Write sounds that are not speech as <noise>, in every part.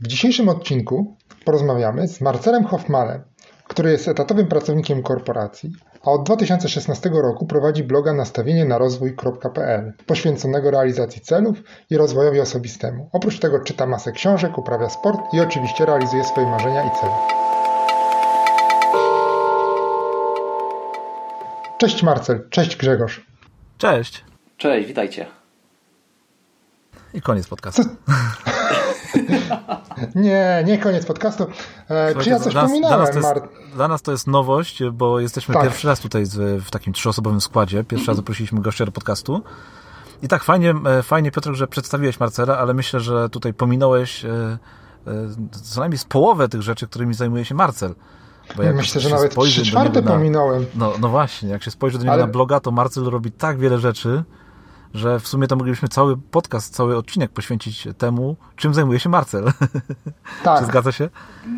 W dzisiejszym odcinku porozmawiamy z Marcelem Hoffmanem, który jest etatowym pracownikiem korporacji, a od 2016 roku prowadzi bloga nastawienie na rozwój.pl, poświęconego realizacji celów i rozwojowi osobistemu. Oprócz tego czyta masę książek, uprawia sport i oczywiście realizuje swoje marzenia i cele. Cześć Marcel, cześć Grzegorz. Cześć. Cześć, witajcie. I koniec podcastu. <laughs> <laughs> nie, nie koniec podcastu. E, czy ja coś dla nas, pominąłem, dla nas, jest, dla nas to jest nowość, bo jesteśmy tak. pierwszy raz tutaj w takim trzyosobowym składzie. Pierwszy raz zaprosiliśmy gościa do podcastu. I tak, fajnie, e, fajnie Piotr, że przedstawiłeś Marcela, ale myślę, że tutaj pominąłeś e, co najmniej z połowę tych rzeczy, którymi zajmuje się Marcel. Myślę, że nawet trzy czwarte na, pominąłem. No, no właśnie, jak się spojrzy do niego ale... na bloga, to Marcel robi tak wiele rzeczy, że w sumie to moglibyśmy cały podcast, cały odcinek poświęcić temu, czym zajmuje się Marcel. <laughs> Tak. Czy zgadza się?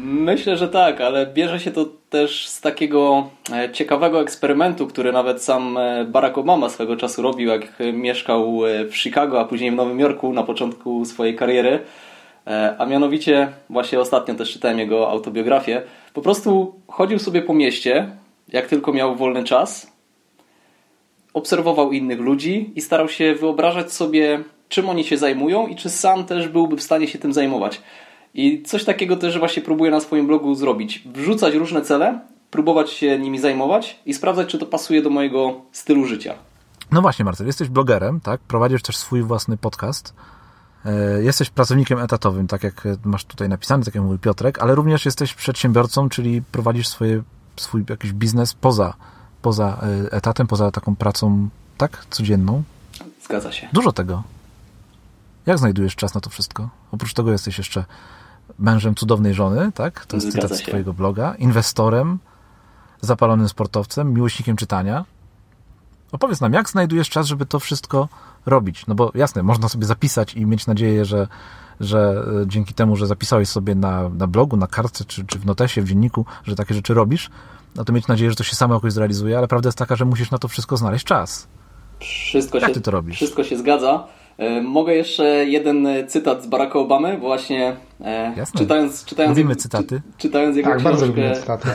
Myślę, że tak, ale bierze się to też z takiego e, ciekawego eksperymentu, który nawet sam e, Barack Obama swego czasu robił, jak mieszkał e, w Chicago, a później w Nowym Jorku na początku swojej kariery. A mianowicie, właśnie ostatnio też czytałem jego autobiografię. Po prostu chodził sobie po mieście, jak tylko miał wolny czas obserwował innych ludzi i starał się wyobrażać sobie, czym oni się zajmują i czy sam też byłby w stanie się tym zajmować. I coś takiego też właśnie próbuję na swoim blogu zrobić. Wrzucać różne cele, próbować się nimi zajmować i sprawdzać, czy to pasuje do mojego stylu życia. No właśnie, Marcel, jesteś blogerem, tak? Prowadzisz też swój własny podcast. E, jesteś pracownikiem etatowym, tak jak masz tutaj napisane, tak jak mówi Piotrek, ale również jesteś przedsiębiorcą, czyli prowadzisz swoje, swój jakiś biznes poza poza e, etatem, poza taką pracą, tak, codzienną? Zgadza się. Dużo tego. Jak znajdujesz czas na to wszystko? Oprócz tego jesteś jeszcze mężem cudownej żony, tak? To jest Zgadza cytat z twojego bloga. Inwestorem, zapalonym sportowcem, miłośnikiem czytania. Opowiedz nam, jak znajdujesz czas, żeby to wszystko robić? No bo jasne, można sobie zapisać i mieć nadzieję, że, że e, dzięki temu, że zapisałeś sobie na, na blogu, na kartce, czy, czy w notesie, w dzienniku, że takie rzeczy robisz, no to mieć nadzieję, że to się samo jakoś zrealizuje, ale prawda jest taka, że musisz na to wszystko znaleźć czas. Wszystko Jak się, ty to robisz? Wszystko się zgadza. E, mogę jeszcze jeden cytat z Baracka Obamy, właśnie e, Jasne. czytając, czytając, lubimy cytaty. Czy, czytając jego tak, książkę. Bardzo lubimy cytaty.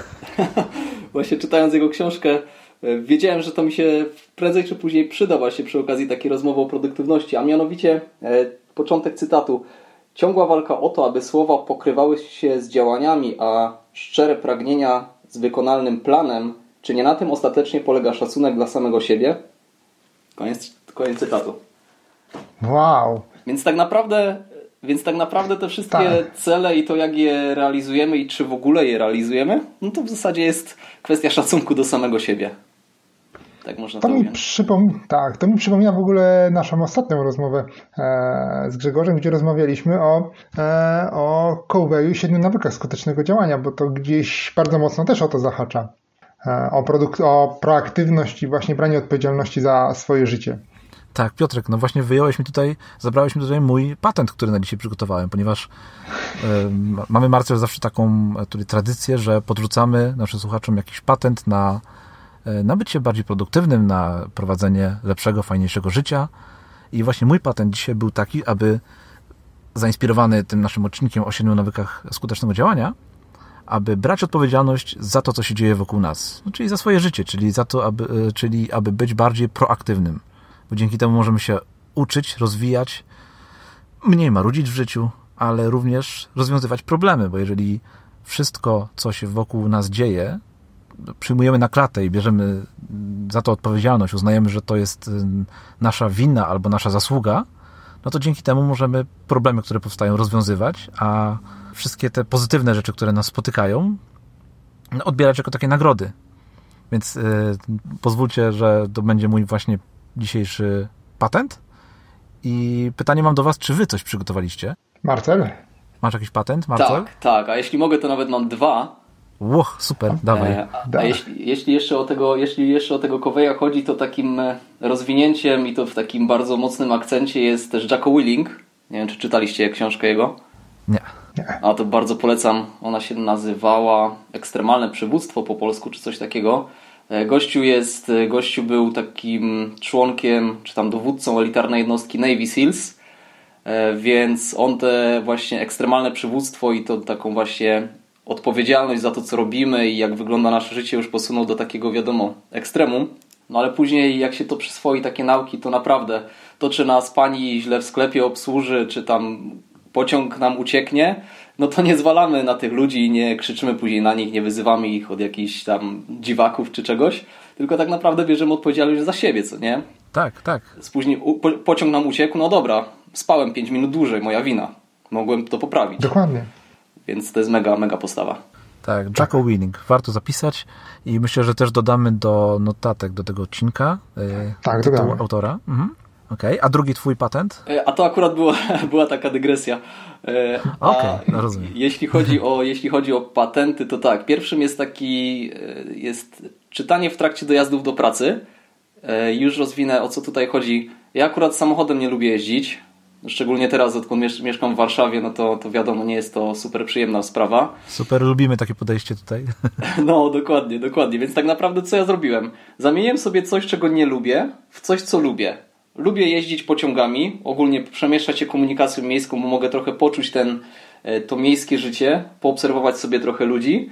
<laughs> właśnie czytając jego książkę, e, wiedziałem, że to mi się prędzej czy później przyda właśnie przy okazji takiej rozmowy o produktywności, a mianowicie początek cytatu. Ciągła walka o to, aby słowa pokrywały się z działaniami, a szczere pragnienia z wykonalnym planem, czy nie na tym ostatecznie polega szacunek dla samego siebie? Koniec, koniec cytatu. Wow. Więc tak naprawdę, więc tak naprawdę te wszystkie tak. cele i to jak je realizujemy i czy w ogóle je realizujemy, no to w zasadzie jest kwestia szacunku do samego siebie. Tak można to, to mi przypom- Tak, to mi przypomina w ogóle naszą ostatnią rozmowę e, z Grzegorzem, gdzie rozmawialiśmy o, e, o Coveyu i siedmiu nawykach skutecznego działania, bo to gdzieś bardzo mocno też o to zahacza. E, o, produkt, o proaktywność i właśnie branie odpowiedzialności za swoje życie. Tak, Piotrek, no właśnie wyjąłeś mi tutaj, zabrałeś mi tutaj mój patent, który na dzisiaj przygotowałem, ponieważ y, mamy Marcel zawsze taką tutaj tradycję, że podrzucamy naszym słuchaczom jakiś patent na E, na bycie bardziej produktywnym, na prowadzenie lepszego, fajniejszego życia. I właśnie mój patent dzisiaj był taki, aby zainspirowany tym naszym odcinkiem o siedmiu nawykach skutecznego działania, aby brać odpowiedzialność za to, co się dzieje wokół nas, no, czyli za swoje życie, czyli za to, aby, e, czyli aby być bardziej proaktywnym, bo dzięki temu możemy się uczyć, rozwijać, mniej marudzić w życiu, ale również rozwiązywać problemy, bo jeżeli wszystko, co się wokół nas dzieje, przyjmujemy na klatę i bierzemy za to odpowiedzialność, uznajemy, że to jest y, nasza wina albo nasza zasługa, no to dzięki temu możemy problemy, które powstają, rozwiązywać, a wszystkie te pozytywne rzeczy, które nas spotykają, odbierać jako takie nagrody. Więc yy, pozwólcie, że to będzie mój właśnie dzisiejszy patent. I pytanie mam do Was, czy Wy coś przygotowaliście? Marcel? Masz jakiś patent, Marcel? Tak, tak, a jeśli mogę, to nawet mam dwa. Ło, super, dawaj. E, a, a jeśli, jeśli, jeszcze o tego, jeśli jeszcze o tego Koweja chodzi, to takim e, rozwinięciem i to w takim bardzo mocnym akcencie jest też Jacko Willing. Nie wiem, czy czytaliście książkę jego? Nie. A to bardzo polecam. Ona się nazywała Ekstremalne Przywództwo po polsku, czy coś takiego. E, gościu jest, gościu był takim członkiem, czy tam dowódcą elitarnej jednostki Navy SEALs e, więc on te właśnie ekstremalne przywództwo i to taką właśnie odpowiedzialność za to, co robimy i jak wygląda nasze życie już posunął do takiego, wiadomo, ekstremum. No ale później jak się to przyswoi, takie nauki, to naprawdę to, czy nas pani źle w sklepie obsłuży, czy tam pociąg nam ucieknie, no to nie zwalamy na tych ludzi, nie krzyczymy później na nich, nie wyzywamy ich od jakichś tam dziwaków czy czegoś, tylko tak naprawdę bierzemy odpowiedzialność za siebie, co nie? Tak, tak. Później po, pociąg nam uciekł, no dobra, spałem 5 minut dłużej, moja wina. Mogłem to poprawić. Dokładnie. Więc to jest mega, mega postawa. Tak, Jacko Winning. Warto zapisać i myślę, że też dodamy do notatek do tego odcinka yy, tak, tytuł autora. Mhm. Okej, okay. a drugi twój patent? E, a to akurat była, <laughs> była taka dygresja. E, Okej, okay, no rozumiem. Jeśli chodzi, o, jeśli chodzi o patenty, to tak. Pierwszym jest taki, jest czytanie w trakcie dojazdów do pracy. Już rozwinę o co tutaj chodzi. Ja akurat samochodem nie lubię jeździć. Szczególnie teraz, odkąd mieszkam w Warszawie, no to, to wiadomo, nie jest to super przyjemna sprawa. Super, lubimy takie podejście tutaj. <laughs> No, dokładnie, dokładnie. Więc tak naprawdę co ja zrobiłem? Zamieniłem sobie coś, czego nie lubię, w coś, co lubię. Lubię jeździć pociągami, ogólnie przemieszczać się komunikacją miejską, bo mogę trochę poczuć ten, e, to miejskie życie, poobserwować sobie trochę ludzi,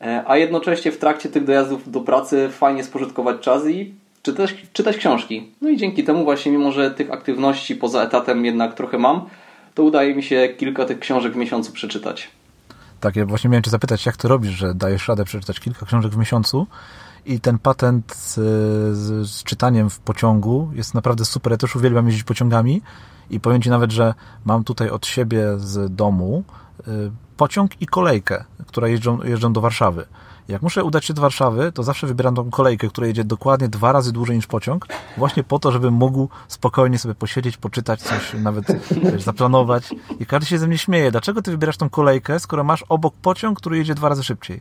e, a jednocześnie w trakcie tych dojazdów do pracy fajnie spożytkować czas i czytać, czytać książki. No i dzięki temu właśnie, mimo że tych aktywności poza etatem jednak trochę mam, to udaje mi się kilka tych książek w miesiącu przeczytać. Tak, ja właśnie miałem Cię zapytać, jak to robisz, że dajesz radę przeczytać kilka książek w miesiącu i ten patent z, z, z czytaniem w pociągu jest naprawdę super. Ja też uwielbiam jeździć pociągami i powiem Ci nawet, że mam tutaj od siebie z domu y, pociąg i kolejkę, która jeżdżą, jeżdżą do Warszawy. Jak muszę udać się do Warszawy, to zawsze wybieram tą kolejkę, która jedzie dokładnie dwa razy dłużej niż pociąg, właśnie po to, żebym mógł spokojnie sobie posiedzieć, poczytać coś, nawet wiesz, zaplanować. I każdy się ze mnie śmieje. Dlaczego ty wybierasz tą kolejkę, skoro masz obok pociąg, który jedzie dwa razy szybciej?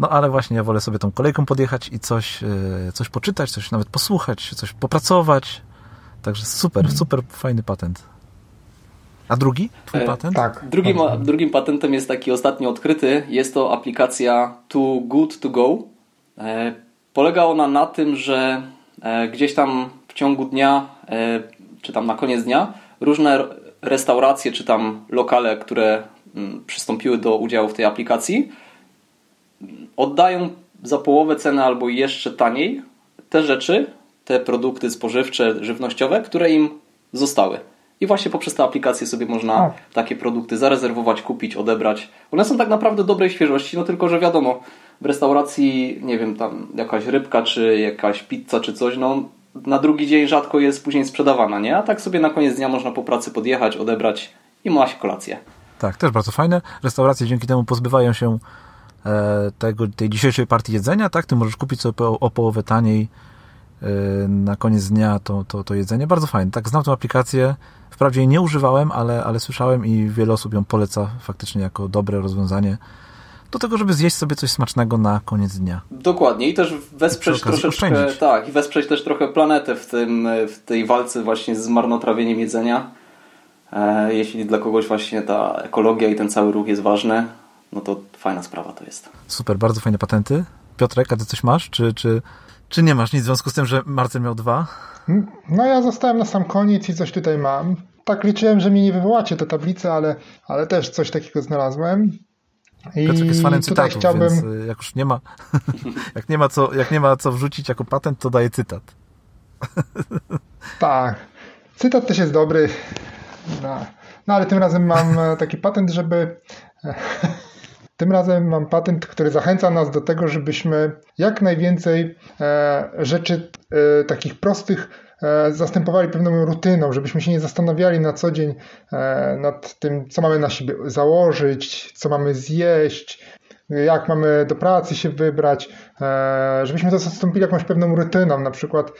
No ale właśnie ja wolę sobie tą kolejką podjechać i coś, e, coś poczytać, coś nawet posłuchać, coś popracować. Także super, super fajny patent. A drugi? Twój e, patent? tak. Drugim, drugim patentem jest taki ostatnio odkryty. Jest to aplikacja Too Good To Go. E, polega ona na tym, że e, gdzieś tam w ciągu dnia, e, czy tam na koniec dnia, różne restauracje, czy tam lokale, które m, mm, przystąpiły do udziału w tej aplikacji, oddają za połowę ceny albo jeszcze taniej te rzeczy, te produkty spożywcze, żywnościowe, które im zostały. I właśnie poprzez tę aplikację sobie można tak. takie produkty zarezerwować, kupić, odebrać. One są tak naprawdę dobrej świeżości, no tylko, że wiadomo, w restauracji, nie wiem, tam jakaś rybka, czy jakaś pizza, czy coś, no na drugi dzień rzadko jest później sprzedawana, nie? A tak sobie na koniec dnia można po pracy podjechać, odebrać i ma się kolację. Tak, też bardzo fajne. Restauracje dzięki temu pozbywają się e, tego, tej dzisiejszej partii jedzenia, tak? Ty możesz kupić sobie o, o połowę taniej na koniec dnia to, to, to jedzenie. Bardzo fajne. Tak, znam tę aplikację. Wprawdzie jej nie używałem, ale, ale słyszałem i wiele osób ją poleca faktycznie jako dobre rozwiązanie do tego, żeby zjeść sobie coś smacznego na koniec dnia. Dokładnie i też wesprzeć troszeczkę, oszczędzić. tak, i wesprzeć też trochę planetę w, tym, w tej walce właśnie z marnotrawieniem jedzenia. E, jeśli dla kogoś właśnie ta ekologia i ten cały ruch jest ważny, no to fajna sprawa to jest. Super, bardzo fajne patenty. Piotrek, a ty coś masz? Czy, czy, czy nie masz nic w związku z tym, że Marcel miał dwa? No ja zostałem na sam koniec i coś tutaj mam. Tak liczyłem, że mi nie wywołacie te tablice, ale, ale też coś takiego znalazłem. I Piotrek jest fanem cytatów, chciałbym... więc y, jak już nie ma, <laughs> jak nie ma, co, jak nie ma co wrzucić jako patent, to daje cytat. <laughs> tak. Cytat też jest dobry. No, no ale tym razem mam e, taki patent, żeby <laughs> tym razem mam patent, który zachęca nas do tego, żebyśmy jak najwięcej e, rzeczy e, takich prostych e, zastępowali pewną rutyną, żebyśmy się nie zastanawiali na co dzień nad tym, co mamy na siebie założyć, co mamy zjeść, jak mamy do pracy się wybrać, żebyśmy to zastąpili jakąś pewną rutyną, na przykład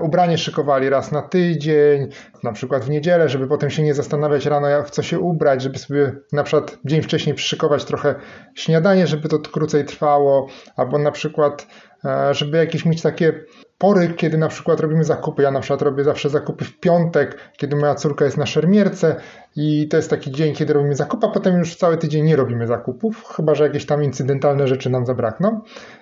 ubranie szykowali raz na tydzień, na przykład w niedzielę, żeby potem się nie zastanawiać rano, w co się ubrać, żeby sobie na przykład dzień wcześniej przyszykować trochę śniadanie, żeby to krócej trwało, albo na przykład e, żeby jakieś mieć takie pory, kiedy na przykład robimy zakupy. Ja na przykład robię zawsze zakupy w piątek, kiedy moja córka jest na szermierce i to jest taki dzień, kiedy robimy zakupy, a potem już cały tydzień nie robimy zakupów, chyba że jakieś tam incydentalne rzeczy nam zabrakną.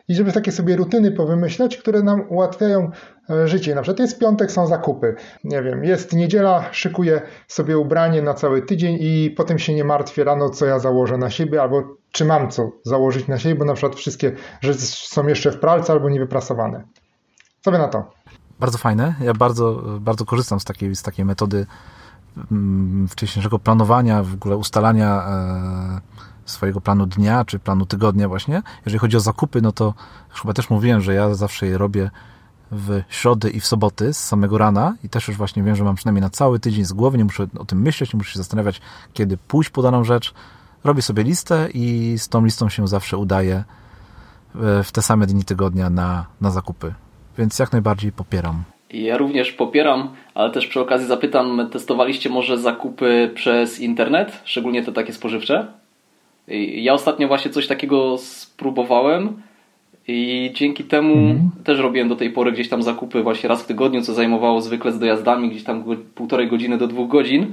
I żeby takie sobie rutyny powymyślać, które nam ułatwiają e, życie. Na przykład jest piątek, są zakupy. Nie wiem, jest niedziela, szykuję sobie ubranie na cały tydzień i potem się nie martwię rano, co ja założę na siebie, albo czy mam co założyć na siebie, bo na przykład wszystkie rzeczy są jeszcze w pralce albo niewyprasowane. Co by na to? Bardzo fajne. Ja bardzo, bardzo korzystam z takiej, z takiej metody mm, wcześniejszego planowania, w ogóle ustalania e, swojego planu dnia, czy planu tygodnia właśnie. Jeżeli chodzi o zakupy, no to chyba też mówiłem, że ja zawsze je robię w środy i w soboty z samego rana i też już właśnie wiem, że mam przynajmniej na cały tydzień z głowy, nie muszę o tym myśleć, nie muszę się zastanawiać, kiedy pójść po daną rzecz. Robię sobie listę i z tą listą się zawsze udaje w te same dni tygodnia na, na zakupy więc jak najbardziej popieram. Ja również popieram, ale też przy okazji zapytam, testowaliście może zakupy przez internet, szczególnie te takie spożywcze? Ja ostatnio właśnie coś takiego spróbowałem i dzięki temu mm. też robiłem do tej pory gdzieś tam zakupy właśnie raz w tygodniu, co zajmowało zwykle z dojazdami gdzieś tam półtorej godziny do dwóch godzin.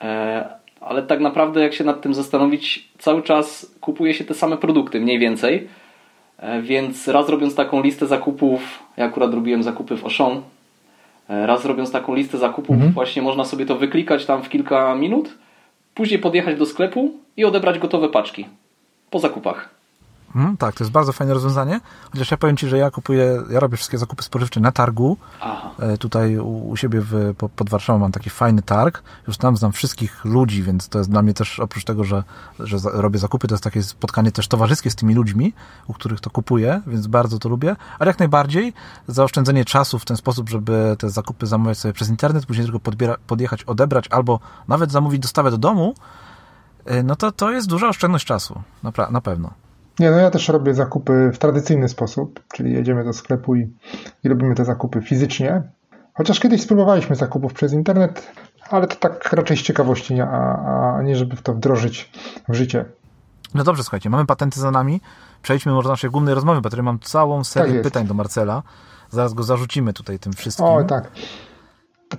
E, ale tak naprawdę jak się nad tym zastanowić, cały czas kupuje się te same produkty, mniej więcej. E, więc raz robiąc taką listę zakupów, ja akurat robiłem zakupy w Auchan, e, raz robiąc taką listę zakupów, mhm. właśnie można sobie to wyklikać tam w kilka minut, później podjechać do sklepu i odebrać gotowe paczki po zakupach. Mm, tak, to jest bardzo fajne rozwiązanie. Chociaż ja powiem Ci, że ja kupuję, ja robię wszystkie zakupy spożywcze na targu. Aha. E, tutaj u, u siebie w, pod Warszawą mam taki fajny targ. Już tam znam wszystkich ludzi, więc to jest dla mnie też, oprócz tego, że, że robię zakupy, to jest takie spotkanie też towarzyskie z tymi ludźmi, u których to kupuję, więc bardzo to lubię. Ale jak najbardziej zaoszczędzenie czasu w ten sposób, żeby te zakupy zamawiać sobie przez internet, później tylko podbiera, podjechać, odebrać albo nawet zamówić dostawę do domu, e, no to to jest duża oszczędność czasu. Na, na pewno. Nie, no ja też robię zakupy w tradycyjny sposób, czyli jedziemy do sklepu i, i robimy te zakupy fizycznie. Chociaż kiedyś spróbowaliśmy zakupów przez internet, ale to tak raczej z ciekawości, a, a nie żeby w to wdrożyć w życie. No dobrze, słuchajcie, mamy patenty za nami. Przejdźmy może do naszej głównej rozmowy, bo tutaj mam całą serię tak pytań do Marcela. Zaraz go zarzucimy tutaj tym wszystkim. O, tak.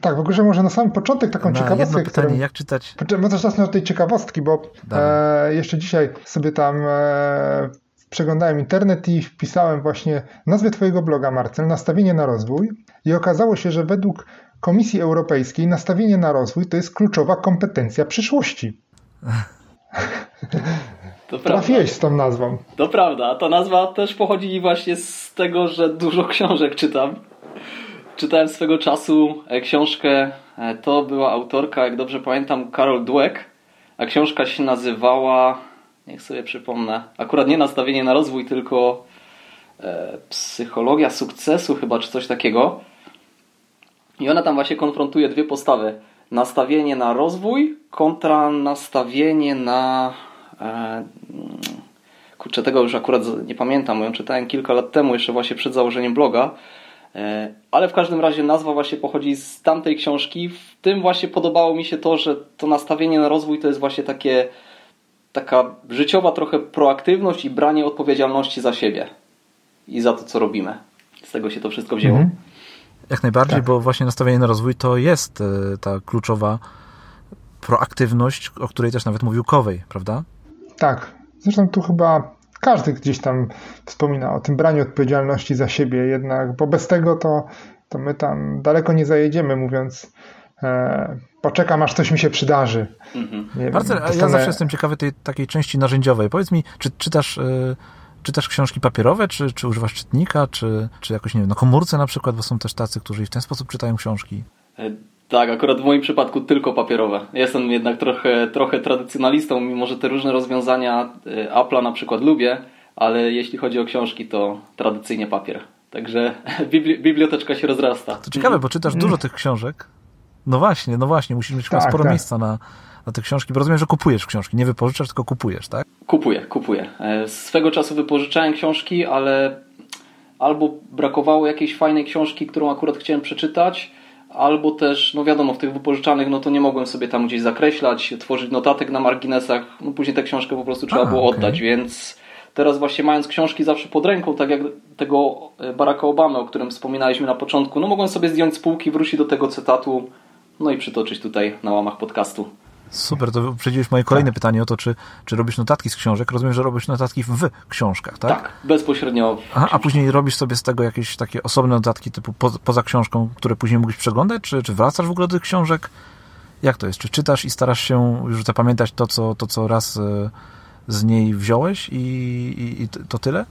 Tak, w ogóle może na sam początek taką na ciekawostkę. Jedno pytanie, którą... jak czytać? Może zacznę od tej ciekawostki, bo e, jeszcze dzisiaj sobie tam e, przeglądałem internet i wpisałem właśnie nazwę Twojego bloga, Marcel, nastawienie na rozwój i okazało się, że według Komisji Europejskiej nastawienie na rozwój to jest kluczowa kompetencja przyszłości. <laughs> To Trafiłeś z tą nazwą. To prawda, a ta nazwa też pochodzi właśnie z tego, że dużo książek czytam czytałem swego czasu e, książkę, e, to była autorka, jak dobrze pamiętam, Carol Dweck, a książka się nazywała, niech sobie przypomnę, akurat nie nastawienie na rozwój, tylko e, psychologia sukcesu chyba, czy coś takiego. I ona tam właśnie konfrontuje dwie postawy. Nastawienie na rozwój kontra nastawienie na... E, kurczę, tego już akurat nie pamiętam, bo ją czytałem kilka lat temu, jeszcze właśnie przed założeniem bloga. E, ale w każdym razie nazwa właśnie pochodzi z tamtej książki. W tym właśnie podobało mi się to, że to nastawienie na rozwój to jest właśnie takie taka życiowa trochę proaktywność i branie odpowiedzialności za siebie i za to, co robimy. Z tego się to wszystko wzięło. Mhm. Jak najbardziej, tak. bo właśnie nastawienie na rozwój to jest e, ta kluczowa proaktywność, o której też nawet mówił Kowej, prawda? Tak. Zresztą tu chyba każdy gdzieś tam wspomina o tym braniu odpowiedzialności za siebie, jednak, bo bez tego to, to my tam daleko nie zajedziemy, mówiąc e, poczekam aż coś mi się przydarzy. Mhm. Marcel, ja zawsze jestem ciekawy tej takiej części narzędziowej. Powiedz mi, czy czytasz, e, czytasz książki papierowe, czy, czy używasz czytnika, czy, czy jakoś, nie wiem, na komórce na przykład, bo są też tacy, którzy w ten sposób czytają książki? Tak, akurat w moim przypadku tylko papierowe. Jestem jednak trochę, trochę tradycjonalistą, mimo że te różne rozwiązania y, Apple'a na przykład lubię, ale jeśli chodzi o książki, to tradycyjnie papier. Także <laughs> biblioteczka się rozrasta. To ciekawe, bo czytasz dużo tych książek. No właśnie, no właśnie, musisz mieć tak, sporo tak. miejsca na, na te książki, bo rozumiem, że kupujesz książki, nie wypożyczasz, tylko kupujesz, tak? Kupuję, kupuję. E, swego czasu wypożyczałem książki, ale albo brakowało jakiejś fajnej książki, którą akurat chciałem przeczytać, albo też, no wiadomo, w tych wypożyczanych, no to nie mogłem sobie tam gdzieś zakreślać, tworzyć notatek na marginesach, no później tę książkę po prostu trzeba A, było okay. oddać, więc teraz właśnie mając książki zawsze pod ręką, tak jak tego Baracka Obamy, o którym wspominaliśmy na początku, no mogłem sobie zdjąć z półki, wrócić do tego cytatu, no i przytoczyć tutaj na łamach podcastu. Super, to uprzedziłeś moje kolejne tak. pytanie o to, czy, czy robisz notatki z książek. Rozumiem, że robisz notatki w książkach, tak? Tak, bezpośrednio. Aha, a później robisz sobie z tego jakieś takie osobne notatki typu po, poza książką, które później mógłbyś przeglądać, czy, czy wracasz w ogóle do tych książek? Jak to jest? Czy czytasz i starasz się już zapamiętać to, co, to, co raz e, z niej wziąłeś i, i, i to tyle?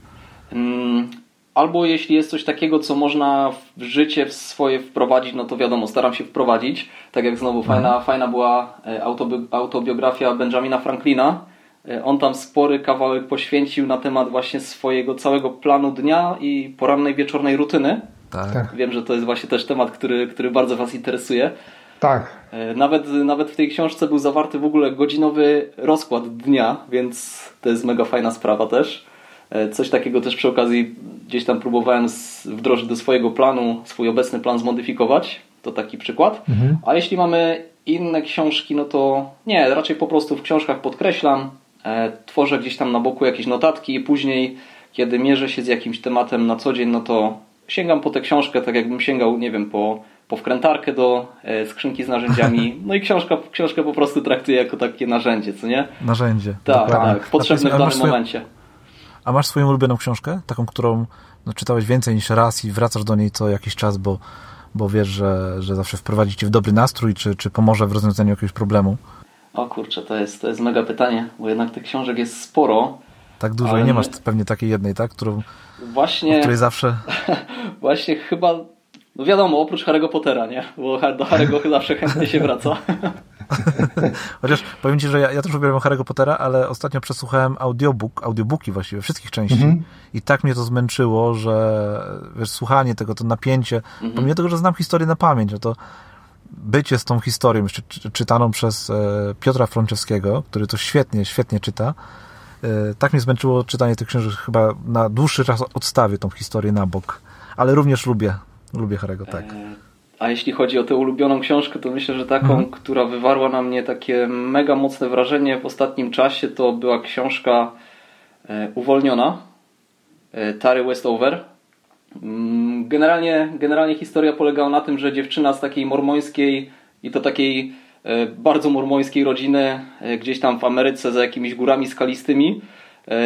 Albo jeśli jest coś takiego, co można w życie w swoje wprowadzić, no to wiadomo, staram się wprowadzić. Tak jak znowu fajna, mhm. fajna była e, autobi autobiografia Benjamina Franklina. E, on tam spory kawałek poświęcił na temat właśnie swojego całego planu dnia i porannej, wieczornej rutyny. Tak. tak. Wiem, że to jest właśnie też temat, który, który bardzo Was interesuje. Tak. E, nawet, nawet w tej książce był zawarty w ogóle godzinowy rozkład dnia, więc to jest mega fajna sprawa też. E, coś takiego też przy okazji gdzieś tam próbowałem wdrożyć do swojego planu, swój obecny plan zmodyfikować. To taki przykład. Mhm. A jeśli mamy inne książki, no to nie, raczej po prostu w książkach podkreślam, e, tworzę gdzieś tam na boku jakieś notatki i później, kiedy mierzę się z jakimś tematem na co dzień, no to sięgam po tę książkę, tak jakbym sięgał, nie wiem, po, po wkrętarkę do e, skrzynki z narzędziami. <laughs> No i książka, książkę po prostu traktuję jako takie narzędzie, co nie? Narzędzie. Tak, tak, potrzebne w danym swoje... momencie. A masz swoją ulubioną książkę? Taką, którą no, czytałeś więcej niż raz i wracasz do niej co jakiś czas, bo, bo wiesz, że, że zawsze wprowadzi cię w dobry nastrój, czy, czy pomoże w rozwiązaniu jakiegoś problemu? O kurczę, to jest, to jest mega pytanie, bo jednak tych książek jest sporo. Tak dużo i nie masz pewnie takiej jednej, tak? Którą, właśnie, której zawsze... <laughs> właśnie chyba, no wiadomo, oprócz Harry'ego Pottera, nie? Bo do Harry'ego <laughs> zawsze chętnie się wraca. <laughs> Chociaż powiem Ci, że ja, ja też uwielbiam Harry'ego Pottera, ale ostatnio przesłuchałem audiobook, audiobooki właściwie, wszystkich części mhm. i tak mnie to zmęczyło, że wiesz, słuchanie tego, to napięcie, mhm. pomimo tego, że znam historię na pamięć, no to bycie z tą historią, jeszcze czytaną przez e, Piotra Frączewskiego, który to świetnie, świetnie czyta, e, tak mnie zmęczyło czytanie tych książek, chyba na dłuższy czas odstawię tą historię na bok, ale również lubię, lubię Harry'ego, tak. E a jeśli chodzi o tę ulubioną książkę, to myślę, że taką, mhm. która wywarła na mnie takie mega mocne wrażenie w ostatnim czasie, to była książka e, Uwolniona e, Tary Westover. Mm, generalnie, generalnie historia polegała na tym, że dziewczyna z takiej mormońskiej i to takiej e, bardzo mormońskiej rodziny gdzieś tam w Ameryce za jakimiś górami skalistymi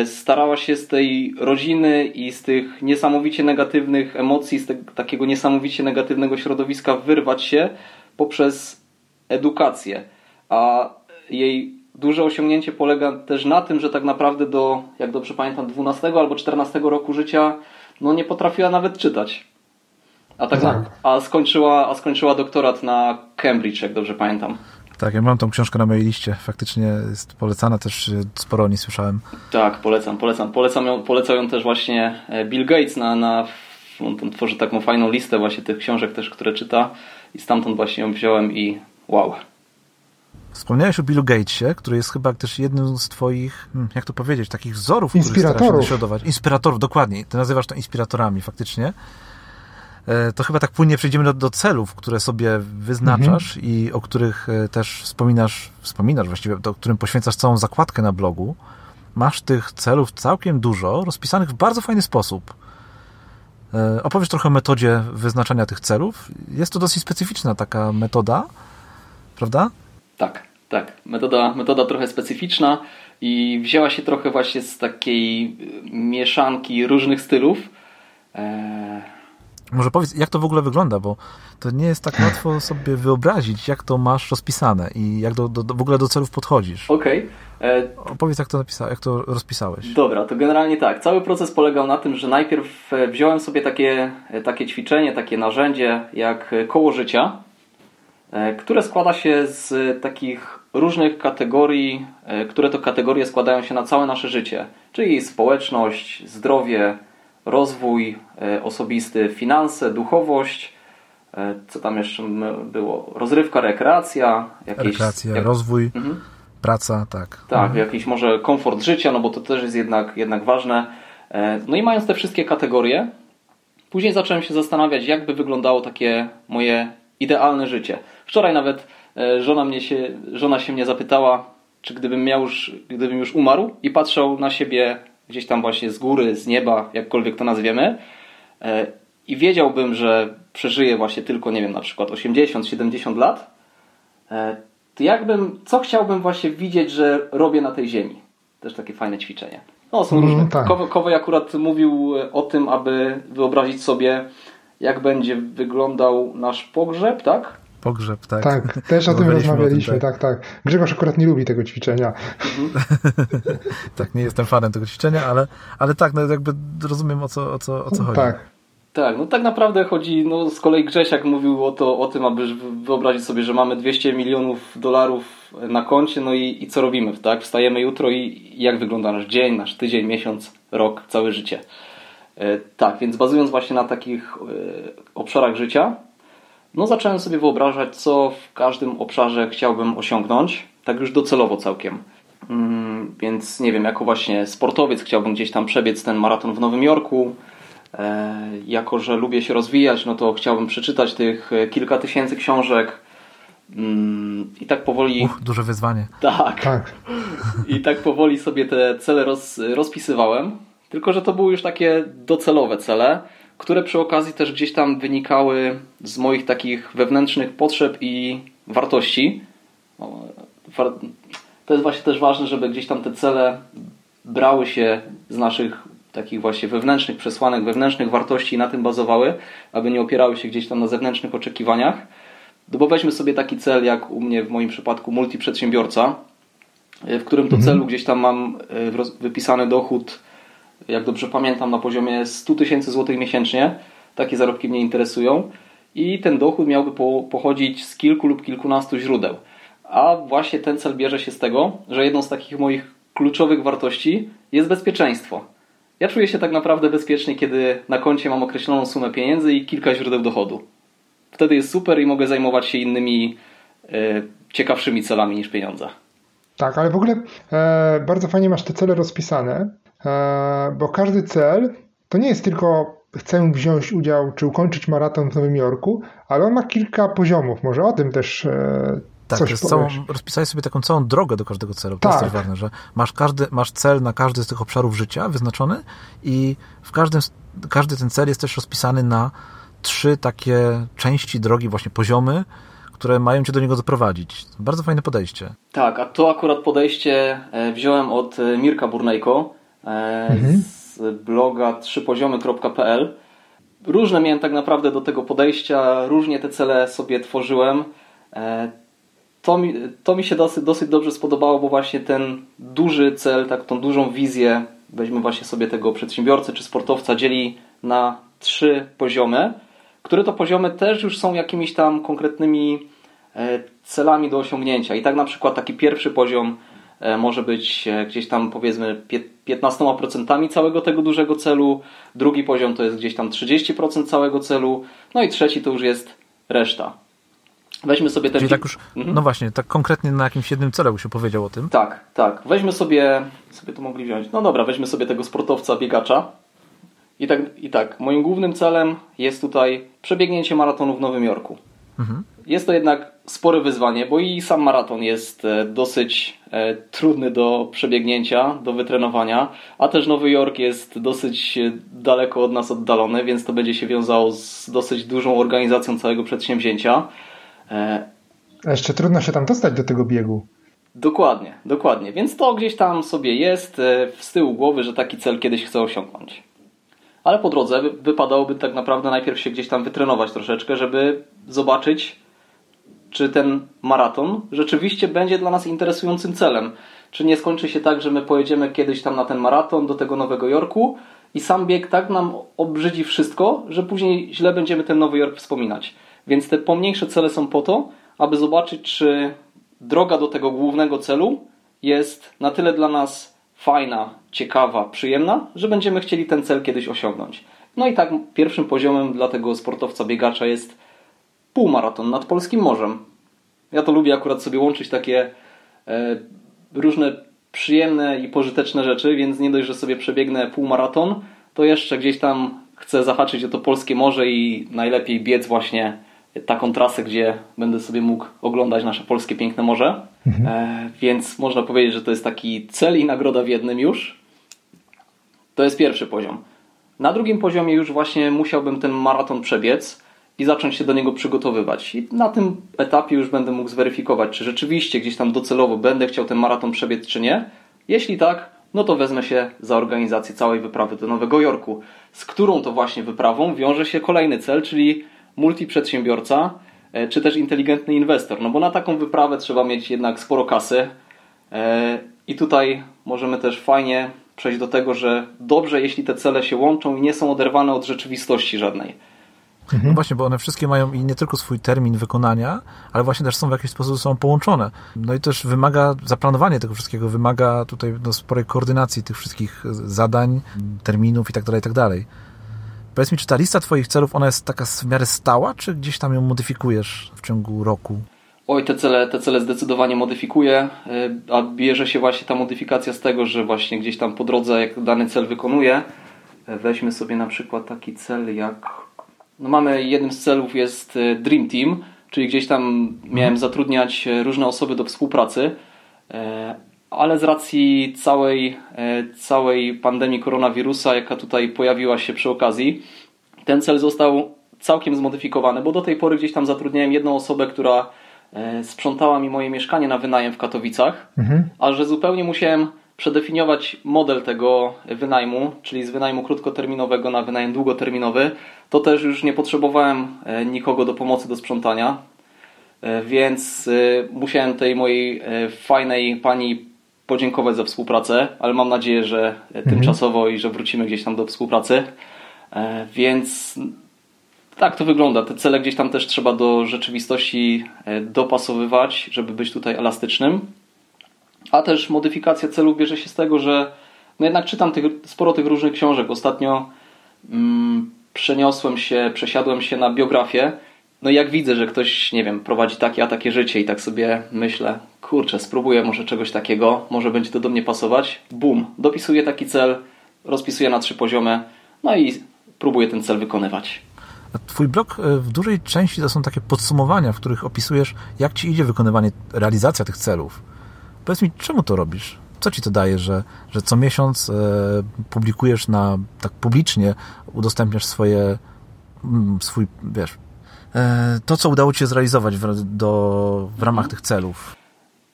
starała się z tej rodziny i z tych niesamowicie negatywnych emocji, z te, takiego niesamowicie negatywnego środowiska wyrwać się poprzez edukację. A jej duże osiągnięcie polega też na tym, że tak naprawdę do, jak dobrze pamiętam, 12 albo 14 roku życia no nie potrafiła nawet czytać. A, tak, tak. a, skończyła, a skończyła doktorat na Cambridge, jak dobrze pamiętam. Tak, ja mam tą książkę na mojej liście. Faktycznie jest polecana też, sporo o niej słyszałem. Tak, polecam, polecam. Polecam ją, polecał ją też właśnie e, Bill Gates na, na on tam tworzy taką fajną listę właśnie tych książek też, które czyta i stamtąd właśnie ją wziąłem i wow. Wspomniałeś o Billu Gatesie, który jest chyba też jednym z twoich, hmm, jak to powiedzieć, takich wzorów, Inspiratorów. Inspiratorów, dokładnie. Ty nazywasz to inspiratorami faktycznie. E, to chyba tak płynnie przejdziemy do, do celów, które sobie wyznaczasz mhm. i o których e, też wspominasz, wspominasz właściwie, do którym poświęcasz całą zakładkę na blogu. Masz tych celów całkiem dużo, rozpisanych w bardzo fajny sposób. E, opowiesz trochę o metodzie wyznaczania tych celów. Jest to dosyć specyficzna taka metoda, prawda? Tak, tak. Metoda, metoda trochę specyficzna i wzięła się trochę właśnie z takiej mieszanki różnych stylów. Może powiedz, jak to w ogóle wygląda, bo to nie jest tak łatwo sobie wyobrazić, jak to masz rozpisane i jak do, do, do w ogóle do celów podchodzisz. Okej. Okay. E, Opowiedz, jak to, napisa- jak to rozpisałeś. Dobra, to generalnie tak. Cały proces polegał na tym, że najpierw e, wziąłem sobie takie, e, takie ćwiczenie, takie narzędzie jak koło życia, które składa się z takich różnych kategorii, które to kategorie składają się na całe nasze życie, czyli społeczność, zdrowie, rozwój e, osobisty, finanse, duchowość, e, co tam jeszcze było? Rozrywka, rekreacja. Jakieś, rekreacja, jak... rozwój, mhm. praca, tak. Tak, mhm. jakiś może komfort życia, no bo to też jest jednak, jednak ważne. E, no i mając te wszystkie kategorie, później zacząłem się zastanawiać, jak by wyglądało takie moje idealne życie. Wczoraj nawet żona, mnie się, żona się mnie zapytała, czy gdybym miał już, gdybym już umarł i patrzał na siebie gdzieś tam właśnie z góry, z nieba, jakkolwiek to nazwiemy, e, i wiedziałbym, że przeżyję właśnie tylko, nie wiem, na przykład 80-70 lat, e, to jakbym, co chciałbym właśnie widzieć, że robię na tej ziemi? Też takie fajne ćwiczenie. No, są różne. Mm, tak. Kowej akurat mówił o tym, aby wyobrazić sobie, jak będzie wyglądał nasz pogrzeb, tak? Pogrzeb, tak. Tak, też o tym rozmawialiśmy, o tym, tak. tak, tak. Grzegorz akurat nie lubi tego ćwiczenia. <laughs> Tak, nie jestem fanem tego ćwiczenia, ale, ale tak, no jakby rozumiem o co, o co, o co chodzi. Tak. Tak, no tak naprawdę chodzi, no z kolei Grzesiak mówił o, to, o tym, aby wyobrazić sobie, że mamy 200 milionów dolarów na koncie, no i, i co robimy, tak? Wstajemy jutro i jak wygląda nasz dzień, nasz tydzień, miesiąc, rok, całe życie. E, tak, więc bazując właśnie na takich e, obszarach życia, no zacząłem sobie wyobrażać, co w każdym obszarze chciałbym osiągnąć, tak już docelowo całkiem. Mm, więc nie wiem, jako właśnie sportowiec chciałbym gdzieś tam przebiec ten maraton w Nowym Jorku. E, jako, że lubię się rozwijać, no to chciałbym przeczytać tych kilka tysięcy książek. Mm, I tak powoli. Uch, duże wyzwanie. Tak. tak. I tak powoli sobie te cele roz, rozpisywałem. Tylko, że to były już takie docelowe cele które przy okazji też gdzieś tam wynikały z moich takich wewnętrznych potrzeb i wartości. To jest właśnie też ważne, żeby gdzieś tam te cele brały się z naszych takich właśnie wewnętrznych przesłanek, wewnętrznych wartości i na tym bazowały, aby nie opierały się gdzieś tam na zewnętrznych oczekiwaniach. No bo weźmy sobie taki cel, jak u mnie w moim przypadku multiprzedsiębiorca, w którym to mhm. celu gdzieś tam mam e, wypisany dochód jak dobrze pamiętam, na poziomie 100 tysięcy złotych miesięcznie. Takie zarobki mnie interesują. I ten dochód miałby po, pochodzić z kilku lub kilkunastu źródeł. A właśnie ten cel bierze się z tego, że jedną z takich moich kluczowych wartości jest bezpieczeństwo. Ja czuję się tak naprawdę bezpiecznie, kiedy na koncie mam określoną sumę pieniędzy i kilka źródeł dochodu. Wtedy jest super i mogę zajmować się innymi e, ciekawszymi celami niż pieniądze. Tak, ale w ogóle e, bardzo fajnie masz te cele rozpisane bo każdy cel to nie jest tylko chcę wziąć udział czy ukończyć maraton w Nowym Jorku, ale on ma kilka poziomów. Może o tym też e, tak, coś jest całą, rozpisałeś sobie taką całą drogę do każdego celu. To tak. jest też ważne, że masz, każdy, masz cel na każdy z tych obszarów życia wyznaczony i w każdym, każdy ten cel jest też rozpisany na trzy takie części drogi, właśnie poziomy, które mają cię do niego doprowadzić. Bardzo fajne podejście. Tak, a to akurat podejście e, wziąłem od Mirka Burnejko, E. z bloga trzypoziomy.pl. Różne miałem tak naprawdę do tego podejścia, różnie te cele sobie tworzyłem. E, to mi, to mi się dosyć, dosyć dobrze spodobało, bo właśnie ten duży cel, tak, tą dużą wizję, weźmy właśnie sobie tego przedsiębiorcy czy sportowca, dzieli na trzy poziomy, które to poziomy też już są jakimiś tam konkretnymi e, celami do osiągnięcia. I tak na przykład taki pierwszy poziom E, może być e, gdzieś tam powiedzmy 15% całego tego dużego celu, drugi poziom to jest gdzieś tam 30% całego celu, no i trzeci to już jest reszta. Weźmy sobie te... Czyli tak już, mhm. no właśnie, tak konkretnie na jakimś jednym celu się powiedział o tym. Tak, tak. Weźmy sobie, sobie to mogli wziąć, no dobra, weźmy sobie tego sportowca, biegacza. I tak, I tak, moim głównym celem jest tutaj przebiegnięcie maratonu w Nowym Jorku. Mhm. Jest to jednak spore wyzwanie, bo i sam maraton jest e, dosyć e, trudny do przebiegnięcia, do wytrenowania, a też Nowy Jork jest dosyć e, daleko od nas oddalony, więc to będzie się wiązało z dosyć dużą organizacją całego przedsięwzięcia. A jeszcze trudno się tam dostać do tego biegu. Dokładnie, dokładnie. Więc to gdzieś tam sobie jest z tyłu głowy, że taki cel kiedyś chcę osiągnąć. Ale po drodze wypadałoby tak naprawdę najpierw się gdzieś tam wytrenować troszeczkę, żeby zobaczyć, czy ten maraton rzeczywiście będzie dla nas interesującym celem. Czy nie skończy się tak, że my pojedziemy kiedyś tam na ten maraton do tego Nowego Jorku i sam bieg tak nam obrzydzi wszystko, że później źle będziemy ten Nowy Jork wspominać. Więc te pomniejsze cele są po to, aby zobaczyć, czy droga do tego głównego celu jest na tyle dla nas fajna, ciekawa, przyjemna, że będziemy chcieli ten cel kiedyś osiągnąć. No i tak pierwszym poziomem dla tego sportowca biegacza jest półmaraton nad Polskim Morzem. Ja to lubię akurat sobie łączyć takie e, różne przyjemne i pożyteczne rzeczy, więc nie dość, że sobie przebiegnę półmaraton, to jeszcze gdzieś tam chcę zahaczyć o to Polskie Morze i najlepiej biec właśnie taką trasę, gdzie będę sobie mógł oglądać nasze polskie piękne morze. Mhm. E, więc można powiedzieć, że to jest taki cel i nagroda w jednym już. To jest pierwszy poziom. Na drugim poziomie już właśnie musiałbym ten maraton przebiec i zacząć się do niego przygotowywać. I na tym etapie już będę mógł zweryfikować, czy rzeczywiście gdzieś tam docelowo będę chciał ten maraton przebiec, czy nie. Jeśli tak, no to wezmę się za organizację całej wyprawy do Nowego Jorku, z którą to właśnie wyprawą wiąże się kolejny cel, czyli multiprzedsiębiorca, e, czy też inteligentny inwestor. No bo na taką wyprawę trzeba mieć jednak sporo kasy. E, I tutaj możemy też fajnie przejść do tego, że dobrze, jeśli te cele się łączą i nie są oderwane od rzeczywistości żadnej. Mhm. No właśnie, bo one wszystkie mają i nie tylko swój termin wykonania, ale właśnie też są w jakiś sposób są połączone. No i też wymaga, zaplanowanie tego wszystkiego wymaga tutaj no, sporej koordynacji tych wszystkich zadań, terminów i tak dalej, i tak dalej. Powiedz mi, czy ta lista Twoich celów, ona jest taka w miarę stała, czy gdzieś tam ją modyfikujesz w ciągu roku? Oj, te cele, te cele zdecydowanie modyfikuję, y, a bierze się właśnie ta modyfikacja z tego, że właśnie gdzieś tam po drodze, jak dany cel wykonuję, weźmy sobie na przykład taki cel jak... No mamy, jednym z celów jest y, Dream Team, czyli gdzieś tam miałem zatrudniać różne osoby do współpracy, ale z racji całej, całej pandemii koronawirusa, jaka tutaj pojawiła się przy okazji, ten cel został całkiem zmodyfikowany, bo do tej pory gdzieś tam zatrudniałem jedną osobę, która E, sprzątała mi moje mieszkanie na wynajem w Katowicach, mhm. a że zupełnie musiałem przedefiniować model tego wynajmu, czyli z wynajmu krótkoterminowego na wynajem długoterminowy, to też już nie potrzebowałem e, nikogo do pomocy do sprzątania, e, więc musiałem tej mojej fajnej pani podziękować za współpracę, ale mam nadzieję, że mhm. tymczasowo i że wrócimy gdzieś tam do współpracy. Więc tak to wygląda. Te cele gdzieś tam też trzeba do rzeczywistości e, dopasowywać, żeby być tutaj elastycznym. A też modyfikacja celów bierze się z tego, że no jednak czytam tych, sporo tych różnych książek. Ostatnio mm, przeniosłem się, przesiadłem się na biografię. No i jak widzę, że ktoś, nie wiem, prowadzi takie a takie życie i tak sobie myślę, kurczę, spróbuję może czegoś takiego, może będzie to do mnie pasować. Bum, dopisuję taki cel, rozpisuję na trzy poziomy, no i próbuję ten cel wykonywać. Twój blog e, w dużej części to są takie podsumowania, w których opisujesz, jak ci idzie wykonywanie, realizacja tych celów. Powiedz mi, czemu to robisz? Co ci to daje, że, że co miesiąc e, publikujesz na, tak publicznie, udostępniasz swoje, mm, swój, wiesz, e, to, co udało ci się zrealizować w, do, w ramach tych celów?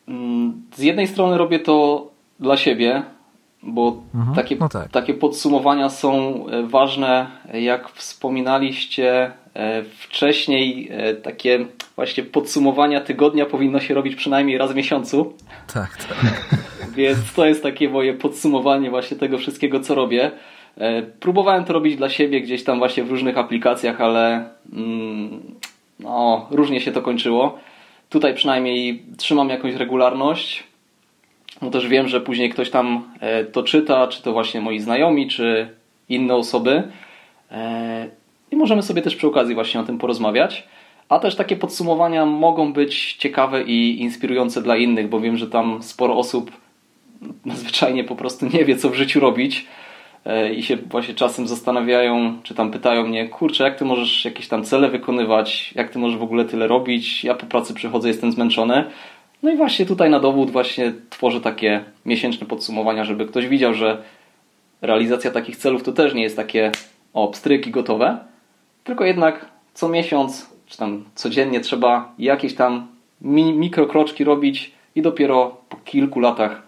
Mm, z jednej strony robię to dla siebie, bo mhm, takie, no tak. takie podsumowania są e, ważne, jak wspominaliście wcześniej, takie właśnie podsumowania tygodnia powinno się robić przynajmniej raz w miesiącu. Tak, tak. Więc to jest takie moje podsumowanie właśnie tego wszystkiego, co robię. Próbowałem to robić dla siebie gdzieś tam właśnie w różnych aplikacjach, ale mm, no, różnie się to kończyło. Tutaj przynajmniej trzymam jakąś regularność no też wiem, że później ktoś tam e, to czyta, czy to właśnie moi znajomi, czy inne osoby. E, I możemy sobie też przy okazji właśnie o tym porozmawiać. A też takie podsumowania mogą być ciekawe i inspirujące dla innych, bo wiem, że tam sporo osób zwyczajnie po prostu nie wie, co w życiu robić e, i się właśnie czasem zastanawiają, czy tam pytają mnie, kurczę, jak ty możesz jakieś tam cele wykonywać, jak ty możesz w ogóle tyle robić, ja po pracy przychodzę, jestem zmęczony. No i właśnie tutaj na dowód właśnie tworzę takie miesięczne podsumowania, żeby ktoś widział, że realizacja takich celów to też nie jest takie o gotowe, tylko jednak co miesiąc czy tam codziennie trzeba jakieś tam mi mikrokroczki robić i dopiero po kilku latach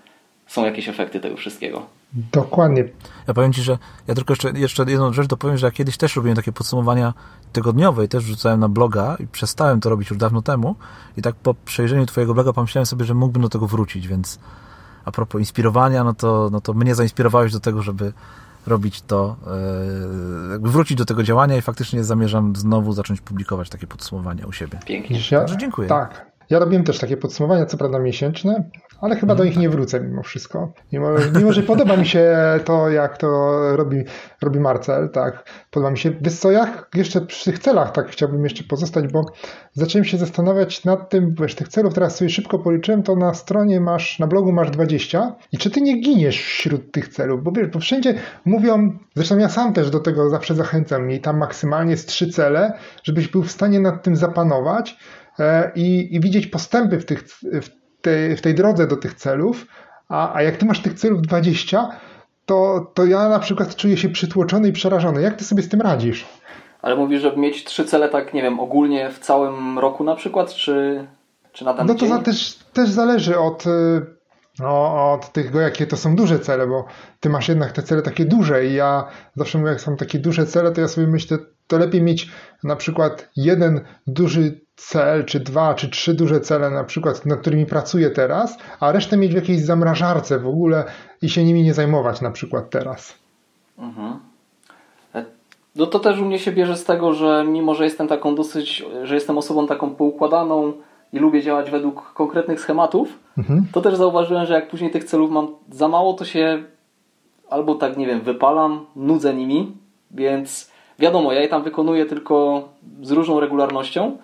są jakieś efekty tego wszystkiego. Dokładnie. Ja powiem Ci, że ja tylko jeszcze, jeszcze jedną rzecz dopowiem, że ja kiedyś też robiłem takie podsumowania tygodniowe i też wrzucałem na bloga i przestałem to robić już dawno temu i tak po przejrzeniu Twojego bloga pomyślałem sobie, że mógłbym do tego wrócić, więc a propos inspirowania, no to, no to mnie zainspirowałeś do tego, żeby robić to, jakby wrócić do tego działania i faktycznie zamierzam znowu zacząć publikować takie podsumowania u siebie. Pięknie. Ja, Także dziękuję. Tak. Ja robiłem też takie podsumowania, co prawda miesięczne, ale chyba do nich nie wrócę mimo wszystko. Mimo, mimo że podoba mi się to, jak to robi, robi Marcel, tak, podoba mi się. Wiesz co, ja jeszcze przy tych celach tak chciałbym jeszcze pozostać, bo zacząłem się zastanawiać nad tym, wiesz, tych celów teraz sobie szybko policzyłem, to na stronie masz, na blogu masz 20 i czy ty nie giniesz wśród tych celów, bo wiesz, bo wszędzie mówią, zresztą ja sam też do tego zawsze zachęcam, miej tam maksymalnie z trzy cele, żebyś był w stanie nad tym zapanować, e, i, i widzieć postępy w, tych, w tej, w tej drodze do tych celów, a, a jak ty masz tych celów 20, to, to ja na przykład czuję się przytłoczony i przerażony. Jak ty sobie z tym radzisz? Ale mówisz, żeby mieć trzy cele, tak nie wiem, ogólnie w całym roku na przykład, czy, czy na dany No to dzień? też, też zależy od, y, no, od tego, jakie to są duże cele, bo ty masz jednak te cele takie duże i ja zawsze mówię, jak są takie duże cele, to ja sobie myślę, to lepiej mieć na przykład jeden duży cel, czy dwa, czy trzy duże cele na przykład, nad którymi pracuję teraz, a resztę mieć w jakiejś zamrażarce w ogóle i się nimi nie zajmować na przykład teraz. Mhm. No to też u mnie się bierze z tego, że mimo, że jestem taką dosyć, że jestem osobą taką poukładaną i lubię działać według konkretnych schematów, Mhm. to też zauważyłem, że jak później tych celów mam za mało, to się albo tak, nie wiem, wypalam, nudzę nimi, więc wiadomo, ja je tam wykonuję tylko z różną regularnością,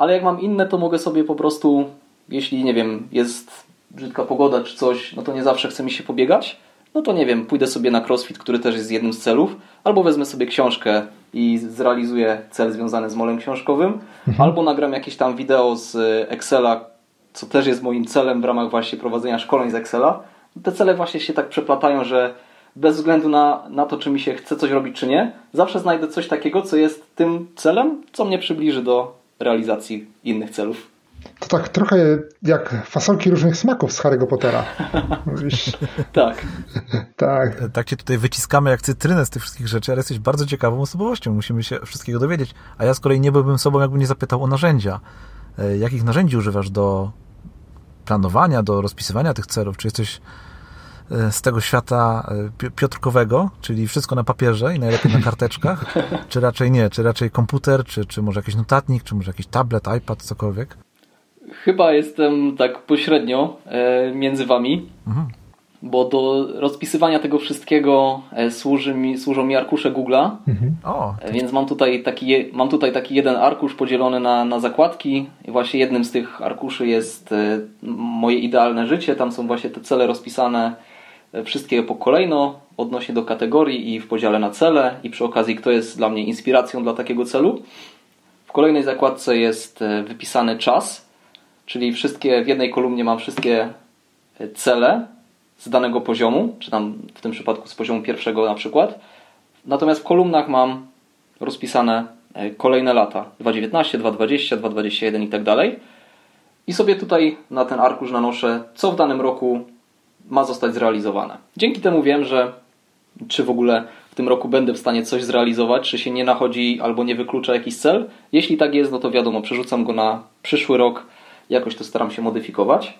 ale jak mam inne, to mogę sobie po prostu, jeśli, nie wiem, jest brzydka pogoda czy coś, no to nie zawsze chce mi się pobiegać, no to nie wiem, pójdę sobie na crossfit, który też jest jednym z celów, albo wezmę sobie książkę i zrealizuję cel związany z molem książkowym, albo nagram jakieś tam wideo z Excela, co też jest moim celem w ramach właśnie prowadzenia szkoleń z Excela. Te cele właśnie się tak przeplatają, że bez względu na, na to, czy mi się chce coś robić, czy nie, zawsze znajdę coś takiego, co jest tym celem, co mnie przybliży do realizacji innych celów. To tak trochę jak fasolki różnych smaków z Harry'ego Pottera. Mówisz, <laughs> Tak. tak. Tak cię tutaj wyciskamy jak cytrynę z tych wszystkich rzeczy, ale jesteś bardzo ciekawą osobowością. Musimy się wszystkiego dowiedzieć. A ja z kolei nie byłbym sobą, jakbym nie zapytał o narzędzia. E, Jakich narzędzi używasz do planowania, do rozpisywania tych celów? Czy jesteś z tego świata e, pi- piotrkowego, czyli wszystko na papierze i najlepiej na <laughs> karteczkach? Czy raczej nie? Czy raczej komputer, czy, czy może jakiś notatnik, czy może jakiś tablet, iPad, cokolwiek? Chyba jestem tak pośrednio e, między wami, Mhm. bo do rozpisywania tego wszystkiego e, służy mi, służą mi arkusze Google'a. Mhm. O, Więc mam tutaj taki, mam tutaj taki jeden arkusz podzielony na, na zakładki i właśnie jednym z tych arkuszy jest moje idealne życie. Tam są właśnie te cele rozpisane wszystkie po kolejno odnośnie do kategorii i w podziale na cele i przy okazji kto jest dla mnie inspiracją dla takiego celu. W kolejnej zakładce jest e, wypisany czas, czyli wszystkie w jednej kolumnie mam wszystkie e, cele z danego poziomu, czy tam w tym przypadku z poziomu pierwszego na przykład. Natomiast w kolumnach mam rozpisane e, kolejne lata 2019, 2020, 2021 i tak dalej. I sobie tutaj na ten arkusz nanoszę, co w danym roku ma zostać zrealizowane. Dzięki temu wiem, że czy w ogóle w tym roku będę w stanie coś zrealizować, czy się nie nachodzi albo nie wyklucza jakiś cel. Jeśli tak jest, no to wiadomo, przerzucam go na przyszły rok, jakoś to staram się modyfikować.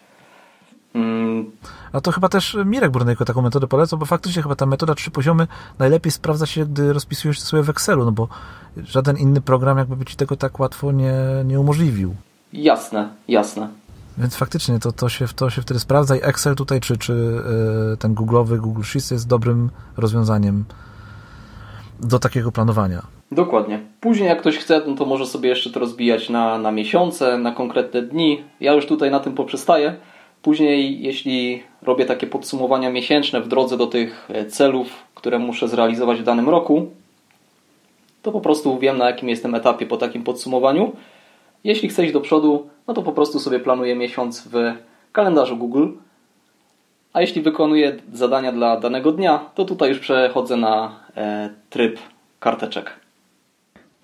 Mm, A to chyba też Mirek Brunejko taką metodę polecał, bo faktycznie chyba ta metoda trzy poziomy najlepiej sprawdza się, gdy rozpisujesz sobie w Excelu, no bo żaden inny program jakby by ci tego tak łatwo nie, nie umożliwił. jasne, jasne. Więc faktycznie to, to, się, to się wtedy sprawdza i Excel tutaj, czy, czy e, ten Google'owy Google Sheets jest dobrym rozwiązaniem do takiego planowania. Dokładnie. Później jak ktoś chce, no to może sobie jeszcze to rozbijać na, na miesiące, na konkretne dni. Ja już tutaj na tym poprzestaję. Później, jeśli robię takie podsumowania miesięczne w drodze do tych e, celów, które muszę zrealizować w danym roku, to po prostu wiem na jakim jestem etapie po takim podsumowaniu. Jeśli chcę iść do przodu, no to po prostu sobie planuję miesiąc w kalendarzu Google. A jeśli wykonuję zadania dla danego dnia, to tutaj już przechodzę na e, tryb karteczek.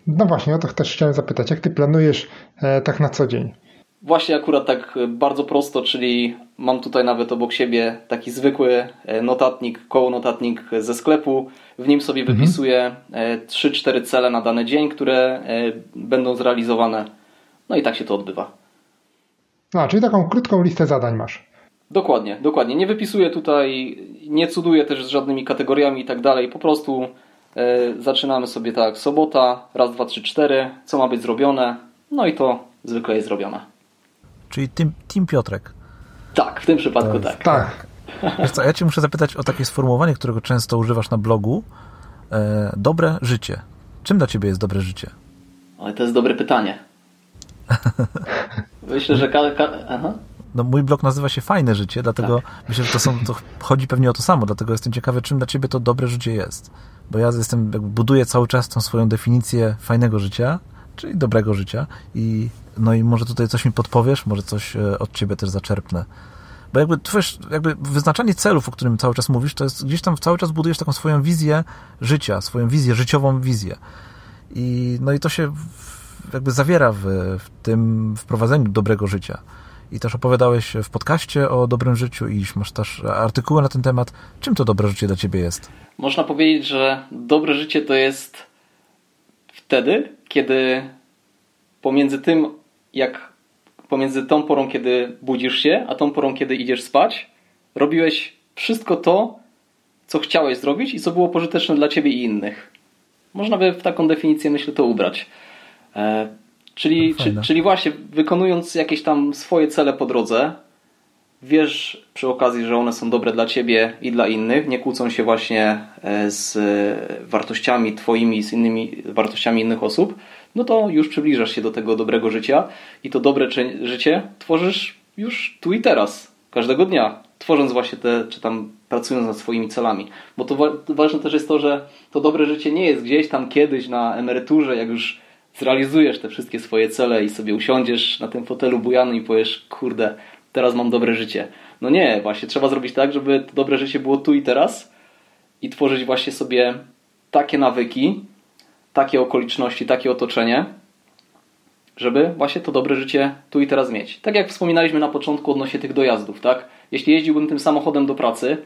No właśnie, o to też chciałem zapytać. Jak ty planujesz e, tak na co dzień? Właśnie akurat tak bardzo prosto, czyli mam tutaj nawet obok siebie taki zwykły e, notatnik, koło notatnik ze sklepu. W nim sobie wypisuję e, 3-4 cele na dany dzień, które e, będą zrealizowane. No i tak się to odbywa. A, czyli taką krótką listę zadań masz. Dokładnie, dokładnie. Nie wypisuję tutaj, nie cuduję też z żadnymi kategoriami i tak dalej. Po prostu e, zaczynamy sobie tak, sobota, raz, dwa, trzy, cztery, co ma być zrobione. No i to zwykle jest zrobione. Czyli Team, team Piotrek. Tak, w tym przypadku tak. Tak. Wiesz co, ja cię muszę zapytać o takie sformułowanie, którego często używasz na blogu. E, dobre życie. Czym dla ciebie jest dobre życie? Ale to jest dobre pytanie. <laughs> Myślę, że ka- ka- Aha. No, mój blog nazywa się Fajne Życie, dlatego myślę, że to, są, to chodzi pewnie o to samo, dlatego jestem ciekawy, czym dla ciebie to dobre życie jest. Bo ja jestem, buduję cały czas tą swoją definicję fajnego życia, czyli dobrego życia i no i może tutaj coś mi podpowiesz, może coś e, od ciebie też zaczerpnę Bo jakby, wiesz, jakby wyznaczanie celów, o którym cały czas mówisz, to jest gdzieś tam cały czas budujesz taką swoją wizję życia, swoją wizję, życiową wizję. I, no i to się jakby zawiera w, w tym wprowadzeniu dobrego życia. I też opowiadałeś w podcaście o dobrym życiu i masz też artykuły na ten temat. Czym to dobre życie dla ciebie jest? Można powiedzieć, że dobre życie to jest wtedy, kiedy pomiędzy tym, jak pomiędzy tą porą, kiedy budzisz się, a tą porą, kiedy idziesz spać, robiłeś wszystko to, co chciałeś zrobić i co było pożyteczne dla ciebie i innych. Można by w taką definicję, myślę, to ubrać. E, czyli, czy, czyli właśnie wykonując jakieś tam swoje cele po drodze, wiesz przy okazji, że one są dobre dla ciebie i dla innych, nie kłócą się właśnie e, z wartościami twoimi, z innymi wartościami innych osób, no to już przybliżasz się do tego dobrego życia i to dobre życie tworzysz już tu i teraz, każdego dnia, tworząc właśnie te, czy tam pracując nad swoimi celami. Bo to wa ważne też jest to, że to dobre życie nie jest gdzieś tam kiedyś na emeryturze, jak już zrealizujesz te wszystkie swoje cele i sobie usiądziesz na tym fotelu bujanym i powiesz, kurde, teraz mam dobre życie. No nie, właśnie trzeba zrobić tak, żeby to dobre życie było tu i teraz i tworzyć właśnie sobie takie nawyki, takie okoliczności, takie otoczenie, żeby właśnie to dobre życie tu i teraz mieć. Tak jak wspominaliśmy na początku odnośnie tych dojazdów, tak? Jeśli jeździłbym tym samochodem do pracy,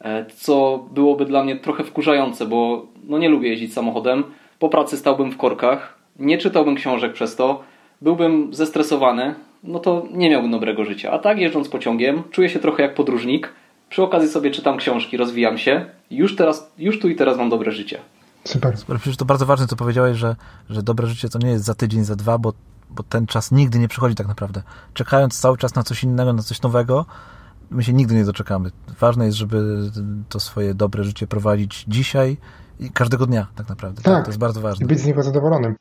e, co byłoby dla mnie trochę wkurzające, bo no nie lubię jeździć samochodem, po pracy stałbym w korkach, nie czytałbym książek przez to, byłbym zestresowany, no to nie miałbym dobrego życia. A tak jeżdżąc pociągiem, czuję się trochę jak podróżnik, przy okazji sobie czytam książki, rozwijam się, już, teraz, już tu i teraz mam dobre życie. Super. Super. Przecież to bardzo ważne, co powiedziałeś, że, że dobre życie to nie jest za tydzień, za dwa, bo, bo ten czas nigdy nie przychodzi tak naprawdę. Czekając cały czas na coś innego, na coś nowego, my się nigdy nie doczekamy. Ważne jest, żeby to swoje dobre życie prowadzić dzisiaj i każdego dnia tak naprawdę. Tak, tak to jest bardzo ważne. Być z niego zadowolonym.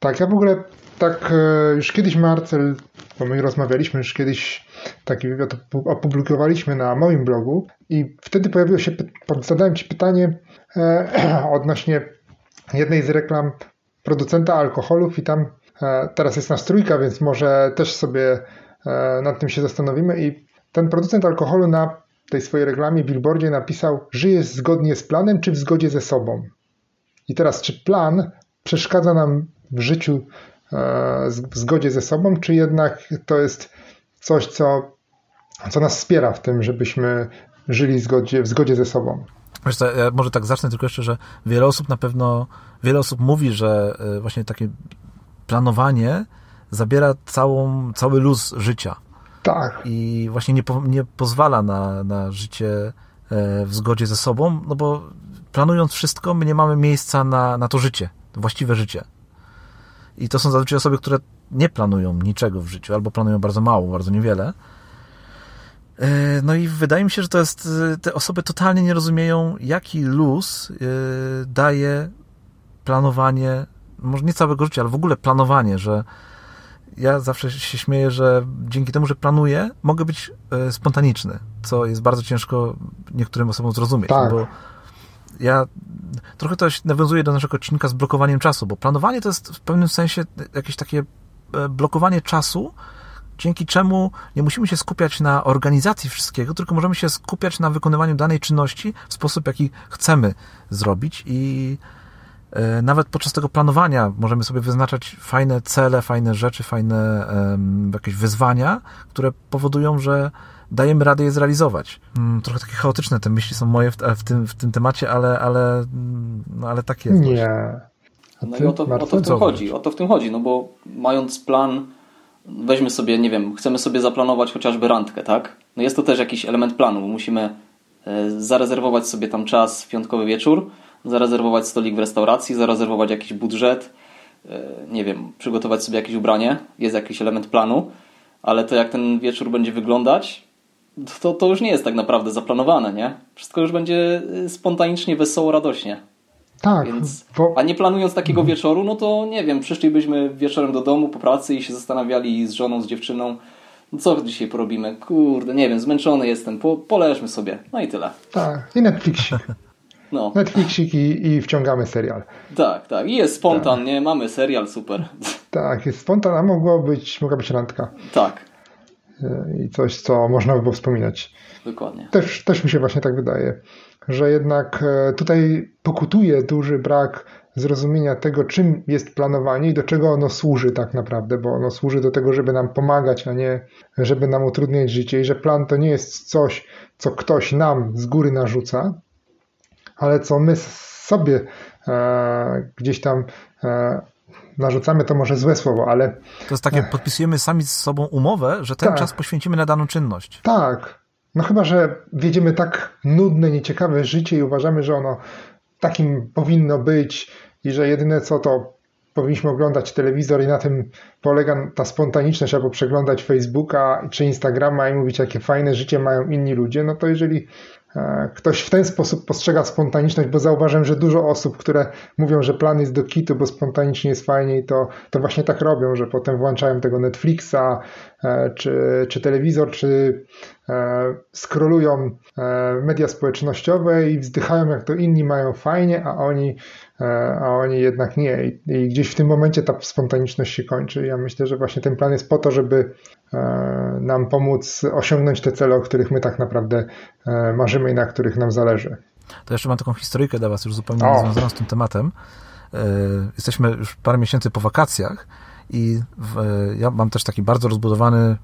Tak, ja w ogóle tak e, już kiedyś Marcel, bo my rozmawialiśmy już kiedyś, taki wywiad opublikowaliśmy na moim blogu i wtedy pojawiło się, zadałem Ci pytanie e, <clears throat> odnośnie jednej z reklam producenta alkoholów i tam e, teraz jest nas trójka, więc może też sobie nad tym się zastanowimy i ten producent alkoholu na tej swojej reklamie, billboardzie napisał, żyje zgodnie z planem czy w zgodzie ze sobą. I teraz, czy plan przeszkadza nam w życiu E, w zgodzie ze sobą, czy jednak to jest coś, co, co nas wspiera w tym, żebyśmy żyli w zgodzie, w zgodzie ze sobą? Wiesz co, ja może tak zacznę tylko jeszcze, że wiele osób na pewno, wiele osób mówi, że e, właśnie takie planowanie zabiera całą, cały luz życia. Tak. I właśnie nie, po, nie pozwala na, na życie e, w zgodzie ze sobą, no bo planując wszystko, my nie mamy miejsca na, na to życie, właściwe życie. I to są zazwyczaj osoby, które nie planują niczego w życiu, albo planują bardzo mało, bardzo niewiele. E, no i wydaje mi się, że to jest, e, te osoby totalnie nie rozumieją, jaki luz e, daje planowanie, może nie całego życia, ale w ogóle planowanie, że ja zawsze się śmieję, że dzięki temu, że planuję, mogę być spontaniczny, co jest bardzo ciężko niektórym osobom zrozumieć, tak. bo ja trochę to nawiązuje do naszego odcinka z blokowaniem czasu, bo planowanie to jest w pewnym sensie jakieś takie e, blokowanie czasu, dzięki czemu nie musimy się skupiać na organizacji wszystkiego, tylko możemy się skupiać na wykonywaniu danej czynności w sposób, jaki chcemy zrobić i e, nawet podczas tego planowania możemy sobie wyznaczać fajne cele, fajne rzeczy, fajne jakieś wyzwania, które powodują, że dajemy radę je zrealizować. Mm, trochę takie chaotyczne te myśli są moje w, w, tym, w tym temacie, ale, ale, no, ale tak jest. Nie. No i o to, o to w tym chodzi. O to w tym chodzi, no bo mając plan, weźmy sobie, nie wiem, chcemy sobie zaplanować chociażby randkę, tak? No jest to też jakiś element planu, bo musimy e, zarezerwować sobie tam czas w piątkowy wieczór, zarezerwować stolik w restauracji, zarezerwować jakiś budżet, e, nie wiem, przygotować sobie jakieś ubranie, jest jakiś element planu, ale to jak ten wieczór będzie wyglądać, to, to już nie jest tak naprawdę zaplanowane, nie? Wszystko już będzie y, spontanicznie, wesoło, radośnie. Tak. Więc, bo... A nie planując takiego mhm. wieczoru, no to nie wiem, przyszlibyśmy wieczorem do domu po pracy i się zastanawiali z żoną, z dziewczyną, no co dzisiaj porobimy? Kurde, nie wiem, zmęczony jestem, po, poleżmy sobie. No i tyle. Tak, i Netflixik. <laughs> No. Netflixik i, i wciągamy serial. Tak, tak. I jest spontan, tak. nie? Mamy serial, super. Tak, jest spontan, a mogło być, mogła być randka. Tak. I coś, co można by było wspominać. Dokładnie. Też, też mi się właśnie tak wydaje, że jednak tutaj pokutuje duży brak zrozumienia tego, czym jest planowanie i do czego ono służy tak naprawdę, bo ono służy do tego, żeby nam pomagać, a nie żeby nam utrudniać życie i że plan to nie jest coś, co ktoś nam z góry narzuca, ale co my sobie e, gdzieś tam e, narzucamy, to może złe słowo, ale... To jest takie, podpisujemy sami z sobą umowę, że ten tak, czas poświęcimy na daną czynność. Tak. No chyba, że wiedziemy tak nudne, nieciekawe życie i uważamy, że ono takim powinno być i że jedyne co to powinniśmy oglądać telewizor i na tym polega ta spontaniczność, albo przeglądać Facebooka czy Instagrama i mówić, jakie fajne życie mają inni ludzie, no to jeżeli ktoś w ten sposób postrzega spontaniczność, bo zauważyłem, że dużo osób, które mówią, że plan jest do kitu, bo spontanicznie jest fajniej, to, to właśnie tak robią, że potem włączają tego Netflixa, e, czy, czy telewizor, czy e, skrolują media społecznościowe i wzdychają, jak to inni mają fajnie, a oni, a oni jednak nie. I, I gdzieś w tym momencie ta spontaniczność się kończy. Ja myślę, że właśnie ten plan jest po to, żeby nam pomóc osiągnąć te cele, o których my tak naprawdę marzymy i na których nam zależy. To jeszcze mam taką historyjkę dla Was, już zupełnie związaną z tym tematem. E, jesteśmy już parę miesięcy po wakacjach i w, ja mam też taki bardzo rozbudowany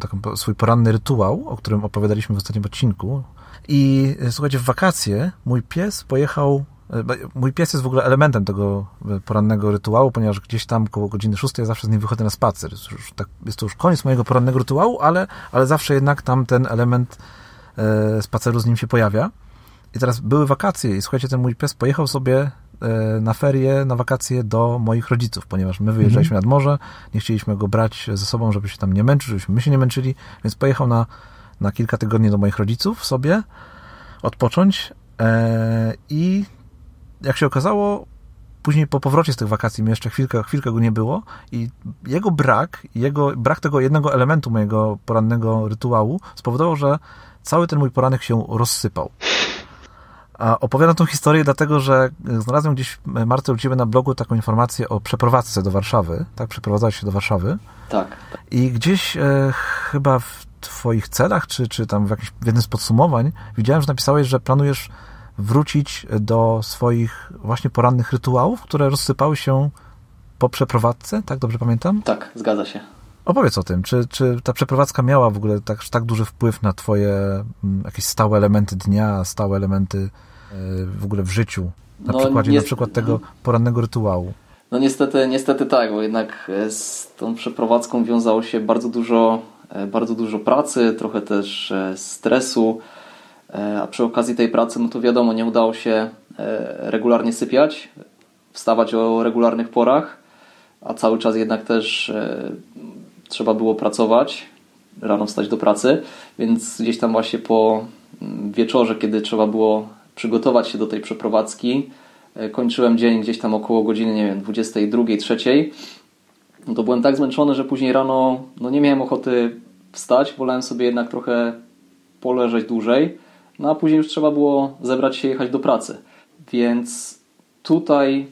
taki swój poranny rytuał, o którym opowiadaliśmy w ostatnim odcinku. I e, słuchajcie, w wakacje mój pies pojechał e, Mój pies jest w ogóle elementem tego porannego rytuału, ponieważ gdzieś tam koło godziny 6 ja zawsze z nim wychodzę na spacer. Jest, już tak, jest to już koniec mojego porannego rytuału, ale, ale zawsze jednak tam ten element E, spaceru z nim się pojawia. I teraz były wakacje i słuchajcie, ten mój pies pojechał sobie e, na ferie, na wakacje do moich rodziców, ponieważ my wyjeżdżaliśmy nad morze, nie chcieliśmy go brać ze sobą, żeby się tam nie męczyć, żebyśmy my się nie męczyli, więc pojechał na, na kilka tygodni do moich rodziców sobie odpocząć e, i jak się okazało, później po powrocie z tych wakacji mi jeszcze chwilkę, chwilkę go nie było i jego brak, jego, brak tego jednego elementu mojego porannego rytuału spowodował, że cały ten mój poranek się rozsypał. A opowiadam tą historię dlatego, że znalazłem gdzieś, Marta, u Ciebie na blogu taką informację o przeprowadzce do Warszawy. Tak, przeprowadzałeś się do Warszawy. Tak. I gdzieś e, chyba w Twoich celach, czy, czy tam w, jakimś, w jednym z podsumowań widziałem, że napisałeś, że planujesz wrócić do swoich właśnie porannych rytuałów, które rozsypały się po przeprowadzce, tak dobrze pamiętam? Tak, zgadza się. Opowiedz o tym, czy, czy ta przeprowadzka miała w ogóle tak, tak duży wpływ na twoje m, jakieś stałe elementy dnia, stałe elementy y, w ogóle w życiu? Na no, przykładzie nie... na przykład tego porannego rytuału. No niestety, niestety tak, bo jednak e, z tą przeprowadzką wiązało się bardzo dużo, e, bardzo dużo pracy, trochę też stresu, a przy okazji tej pracy, no to wiadomo, nie udało się regularnie sypiać, wstawać o regularnych porach, a cały czas jednak też trzeba było pracować, rano wstać do pracy, więc gdzieś tam właśnie po mm, wieczorze, kiedy trzeba było przygotować się do tej przeprowadzki, e, kończyłem dzień gdzieś tam około godziny, nie wiem, 22, 3. No to byłem tak zmęczony, że później rano no nie miałem ochoty wstać, wolałem sobie jednak trochę poleżeć dłużej, no a później już trzeba było zebrać się i jechać do pracy. Więc tutaj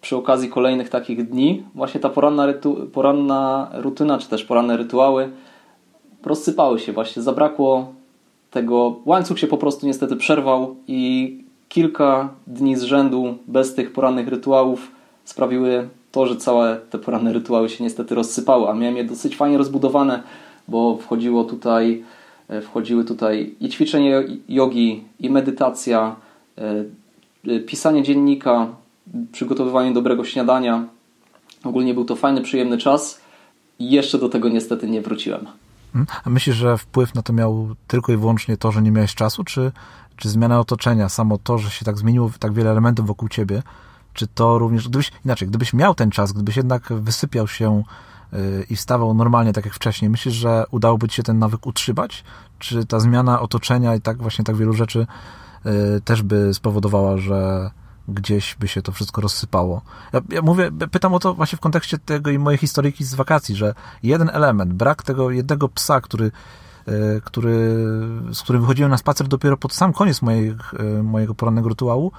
przy okazji kolejnych takich dni właśnie ta poranna, rytu, poranna rutyna, czy też poranne rytuały rozsypały się właśnie, zabrakło tego, łańcuch się po prostu niestety przerwał i kilka dni z rzędu bez tych porannych rytuałów sprawiły to, że całe te poranne rytuały się niestety rozsypały, a miałem je dosyć fajnie rozbudowane, bo wchodziło tutaj, e, wchodziły tutaj i ćwiczenie jogi, i medytacja, e, e, pisanie dziennika, przygotowywanie dobrego śniadania. Ogólnie był to fajny, przyjemny czas i jeszcze do tego niestety nie wróciłem. Hmm? A myślisz, że wpływ na to miał tylko i wyłącznie to, że nie miałeś czasu, czy, czy zmiana otoczenia, samo to, że się tak zmieniło tak wiele elementów wokół ciebie, czy to również, gdybyś, inaczej, gdybyś miał ten czas, gdybyś jednak wysypiał się yy, i wstawał normalnie, tak jak wcześniej, myślisz, że udałoby ci się ten nawyk utrzymać? Czy ta zmiana otoczenia i tak właśnie tak wielu rzeczy yy, też by spowodowała, że, gdzieś by się to wszystko rozsypało. Ja, ja, mówię, pytam o to właśnie w kontekście tego i mojej historyki z wakacji, że jeden element, brak tego jednego psa, który, e, który, z którym wychodziłem na spacer dopiero pod sam koniec mojej, e, mojego porannego rytuału,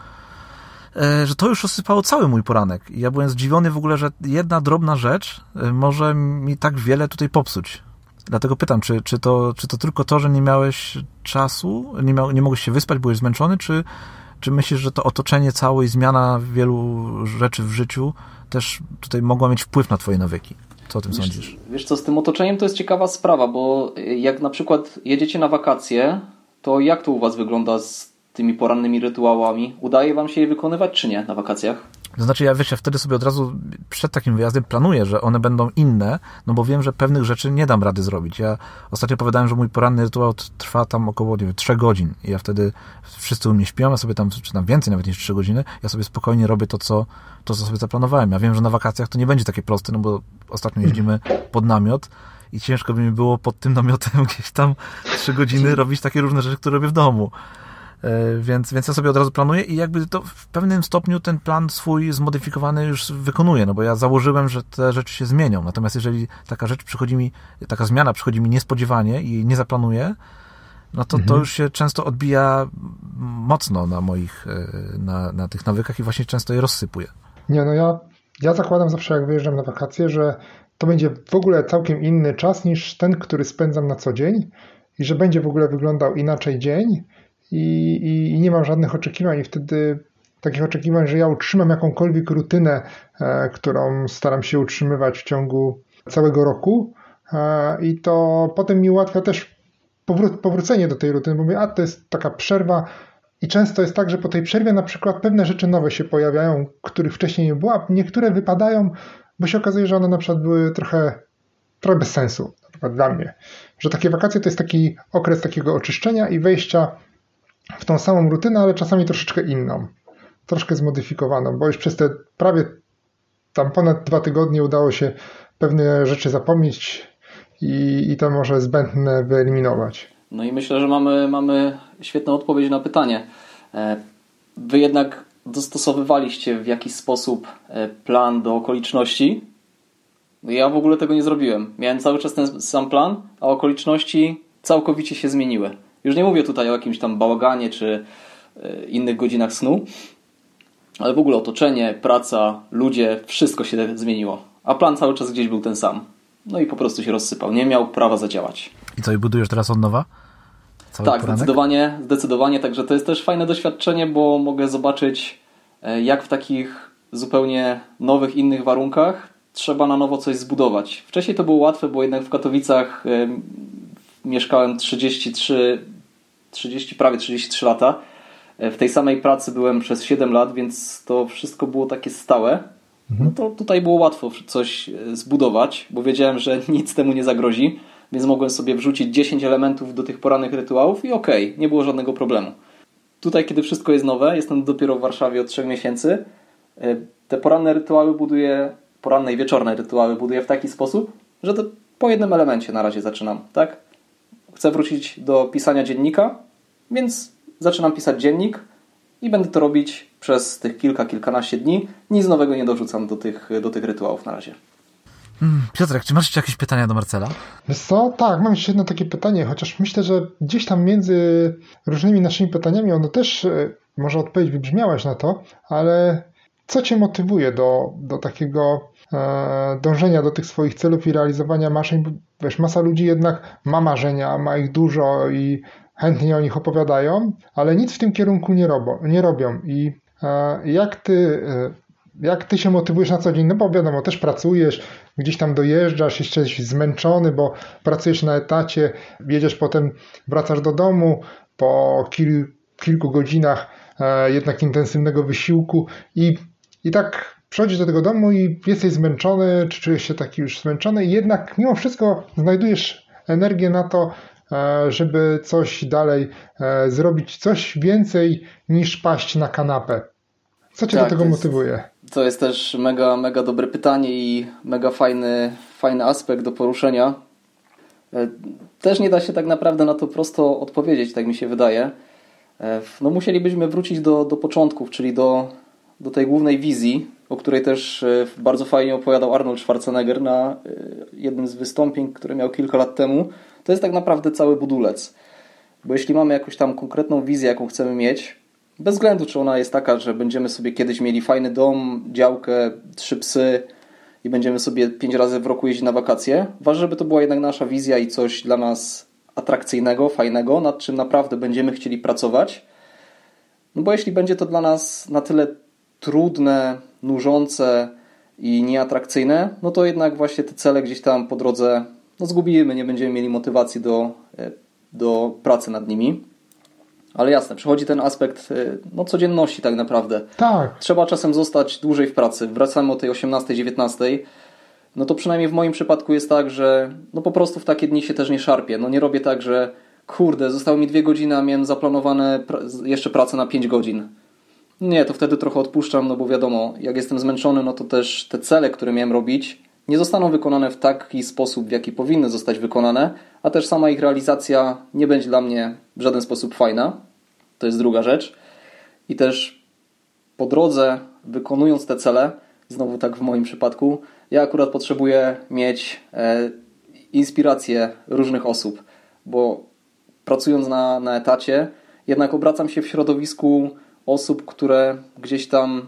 e, że to już rozsypało cały mój poranek. I ja byłem zdziwiony w ogóle, że jedna drobna rzecz może mi tak wiele tutaj popsuć Dlatego pytam, czy, czy, to, czy to tylko to, że nie miałeś czasu, nie, miał, nie mogłeś się wyspać, byłeś zmęczony, czy, czy myślisz, że to otoczenie całe i zmiana wielu rzeczy w życiu też tutaj mogła mieć wpływ na twoje nawyki? Co o tym wiesz, sądzisz? Wiesz co, z tym otoczeniem to jest ciekawa sprawa, bo jak na przykład jedziecie na wakacje, to jak to u was wygląda z tymi porannymi rytuałami? Udaje wam się je wykonywać, czy nie na wakacjach? To znaczy, ja wiesz, ja wtedy sobie od razu przed takim wyjazdem planuję, że one będą inne, no bo wiem, że pewnych rzeczy nie dam rady zrobić. Ja ostatnio powiedziałem, że mój poranny rytuał trwa tam około, nie wiem, 3 godzin. I ja wtedy wszyscy u mnie śpią, ja sobie tam, czy tam więcej nawet niż 3 godziny, ja sobie spokojnie robię to, co, to, co sobie zaplanowałem. Ja wiem, że na wakacjach to nie będzie takie proste, no bo ostatnio jeździmy pod namiot i ciężko by mi było pod tym namiotem <laughs> gdzieś tam 3 godziny robić takie różne rzeczy, które robię w domu. E, więc, więc ja sobie od razu planuję i jakby to w pewnym stopniu ten plan swój zmodyfikowany już wykonuję, no bo ja założyłem, że te rzeczy się zmienią. Natomiast jeżeli taka rzecz przychodzi mi, taka zmiana przychodzi mi niespodziewanie i nie zaplanuję, no to mhm. to już się często odbija mocno na moich, e, na, na tych nawykach i właśnie często je rozsypuje. Nie, no ja, ja zakładam zawsze jak wyjeżdżam na wakacje, że to będzie w ogóle całkiem inny czas niż ten, który spędzam na co dzień i że będzie w ogóle wyglądał inaczej dzień i, i, i nie mam żadnych oczekiwań. I wtedy takich oczekiwań, że ja utrzymam jakąkolwiek rutynę, e, którą staram się utrzymywać w ciągu całego roku. E, i to potem mi ułatwia też powró- powrócenie do tej rutyny, bo mówię, a to jest taka przerwa. I często jest tak, że po tej przerwie na przykład pewne rzeczy nowe się pojawiają, których wcześniej nie było, a niektóre wypadają, bo się okazuje, że one na przykład były trochę, trochę bez sensu, na przykład dla mnie. Że takie wakacje to jest taki okres takiego oczyszczenia i wejścia w tą samą rutynę, ale czasami troszeczkę inną, troszkę zmodyfikowaną, bo już przez te prawie tam ponad dwa tygodnie udało się pewne rzeczy zapomnieć i, i to może zbędne wyeliminować. No i myślę, że mamy, mamy świetną odpowiedź na pytanie. E, wy jednak dostosowywaliście w jakiś sposób e, plan do okoliczności. Ja w ogóle tego nie zrobiłem. Miałem cały czas ten sam plan, a okoliczności całkowicie się zmieniły. Już nie mówię tutaj o jakimś tam bałaganie czy e, innych godzinach snu, ale w ogóle otoczenie, praca, ludzie, wszystko się zmieniło. A plan cały czas gdzieś był ten sam. No i po prostu się rozsypał. Nie miał prawa zadziałać. I co, i budujesz teraz od nowa? Cały tak, poranek? zdecydowanie, zdecydowanie. Także to jest też fajne doświadczenie, bo mogę zobaczyć, e, jak w takich zupełnie nowych, innych warunkach trzeba na nowo coś zbudować. Wcześniej to było łatwe, bo jednak w Katowicach mieszkałem 33, 30, prawie 33 lata. E, w tej samej pracy byłem przez 7 lat, więc to wszystko było takie stałe. Mhm. No to tutaj było łatwo coś e, zbudować, bo wiedziałem, że <laughs> nic temu nie zagrozi, więc mogłem sobie wrzucić 10 elementów do tych porannych rytuałów i okej, okay, nie było żadnego problemu. Tutaj, kiedy wszystko jest nowe, jestem dopiero w Warszawie od 3 miesięcy, e, te poranne rytuały buduję, poranne i wieczorne rytuały buduję w taki sposób, że to po jednym elemencie na razie zaczynam, tak? Chcę wrócić do pisania dziennika, więc zaczynam pisać dziennik i będę to robić przez tych kilka, kilkanaście dni. Nic nowego nie dorzucam do tych, do tych rytuałów na razie. Hmm, Piotrek, czy masz jeszcze jakieś pytania do Marcela? Wiesz co? Tak, mam jeszcze jedno takie pytanie, chociaż myślę, że gdzieś tam między różnymi naszymi pytaniami ono też, e, może odpowiedź wybrzmiałaś na to, ale co Cię motywuje do, do takiego dążenia do tych swoich celów i realizowania marzeń? Wiesz, masa ludzi jednak ma marzenia, ma ich dużo i chętnie o nich opowiadają, ale nic w tym kierunku nie, robo, nie robią. I e, jak ty, e, jak ty się motywujesz na co dzień? No bo wiadomo, też pracujesz, gdzieś tam dojeżdżasz, jesteś zmęczony, bo pracujesz na etacie, jedziesz potem, wracasz do domu po kil, kilku godzinach e, jednak intensywnego wysiłku i, i tak przychodzisz do tego domu i jesteś zmęczony, czy czujesz się taki już zmęczony jednak mimo wszystko znajdujesz energię na to, e, żeby coś dalej e, zrobić, coś więcej niż paść na kanapę. Co cię tak, do tego to jest, motywuje? To jest też mega, mega dobre pytanie i mega fajny, fajny aspekt do poruszenia. E, też nie da się tak naprawdę na to prosto odpowiedzieć, tak mi się wydaje. No musielibyśmy wrócić do, do początków, czyli do, do tej głównej wizji, o której też e, bardzo fajnie opowiadał Arnold Schwarzenegger na e, jednym z wystąpień, które miał kilka lat temu. To jest tak naprawdę cały budulec. Bo jeśli mamy jakąś tam konkretną wizję, jaką chcemy mieć, bez względu czy ona jest taka, że będziemy sobie kiedyś mieli fajny dom, działkę, trzy psy i będziemy sobie pięć razy w roku jeździć na wakacje. Ważne, żeby to była jednak nasza wizja i coś dla nas atrakcyjnego, fajnego, nad czym naprawdę będziemy chcieli pracować. No bo jeśli będzie to dla nas na tyle trudne, nużące i nieatrakcyjne, no to jednak właśnie te cele gdzieś tam po drodze no zgubimy, nie będziemy mieli motywacji do, e, do pracy nad nimi. Ale jasne, przychodzi ten aspekt e, no, codzienności tak naprawdę. Tak. Trzeba czasem zostać dłużej w pracy. Wracamy o tej 18-19. No to przynajmniej w moim przypadku jest tak, że no po prostu w takie dni się też nie szarpię. No nie robię tak, że kurde, zostały mi dwie godziny, a miałem zaplanowane jeszcze pracę na 5 godzin. Nie, to wtedy trochę odpuszczam, no bo wiadomo, jak jestem zmęczony, no to też te cele, które miałem robić, nie zostaną wykonane w taki sposób, w jaki powinny zostać wykonane, a też sama ich realizacja nie będzie dla mnie w żaden sposób fajna. To jest druga rzecz. I też po drodze, wykonując te cele, znowu tak w moim przypadku, ja akurat potrzebuję mieć e, inspirację różnych osób, bo pracując na, na etacie, jednak obracam się w środowisku osób, które gdzieś tam,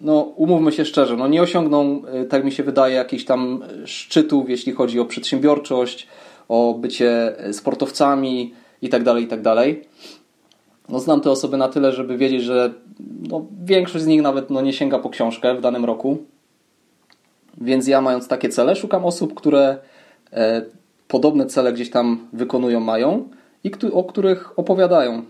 no umówmy się szczerze, no nie osiągną, y, tak mi się wydaje, jakichś tam szczytów, jeśli chodzi o przedsiębiorczość, o bycie sportowcami itd., tak itd. Tak no, znam te osoby na tyle, żeby wiedzieć, że no, większość z nich nawet no, nie sięga po książkę w danym roku. Więc ja mając takie cele, szukam osób, które e, podobne cele gdzieś tam wykonują, mają i o których opowiadają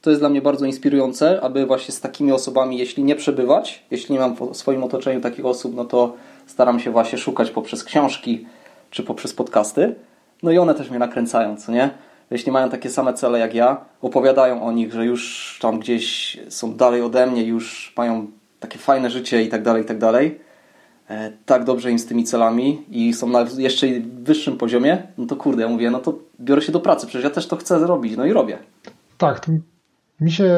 to jest dla mnie bardzo inspirujące, aby właśnie z takimi osobami, jeśli nie przebywać, jeśli nie mam w swoim otoczeniu takich osób, no to staram się właśnie szukać poprzez książki czy poprzez podcasty. No i one też mnie nakręcają, co nie? Jeśli mają takie same cele jak ja, opowiadają o nich, że już tam gdzieś są dalej ode mnie, już mają takie fajne życie i tak dalej, i tak dalej. E, tak dobrze im z tymi celami i są na jeszcze wyższym poziomie, no to kurde, ja mówię, no to biorę się do pracy, przecież ja też to chcę zrobić, no i robię. Tak, mi się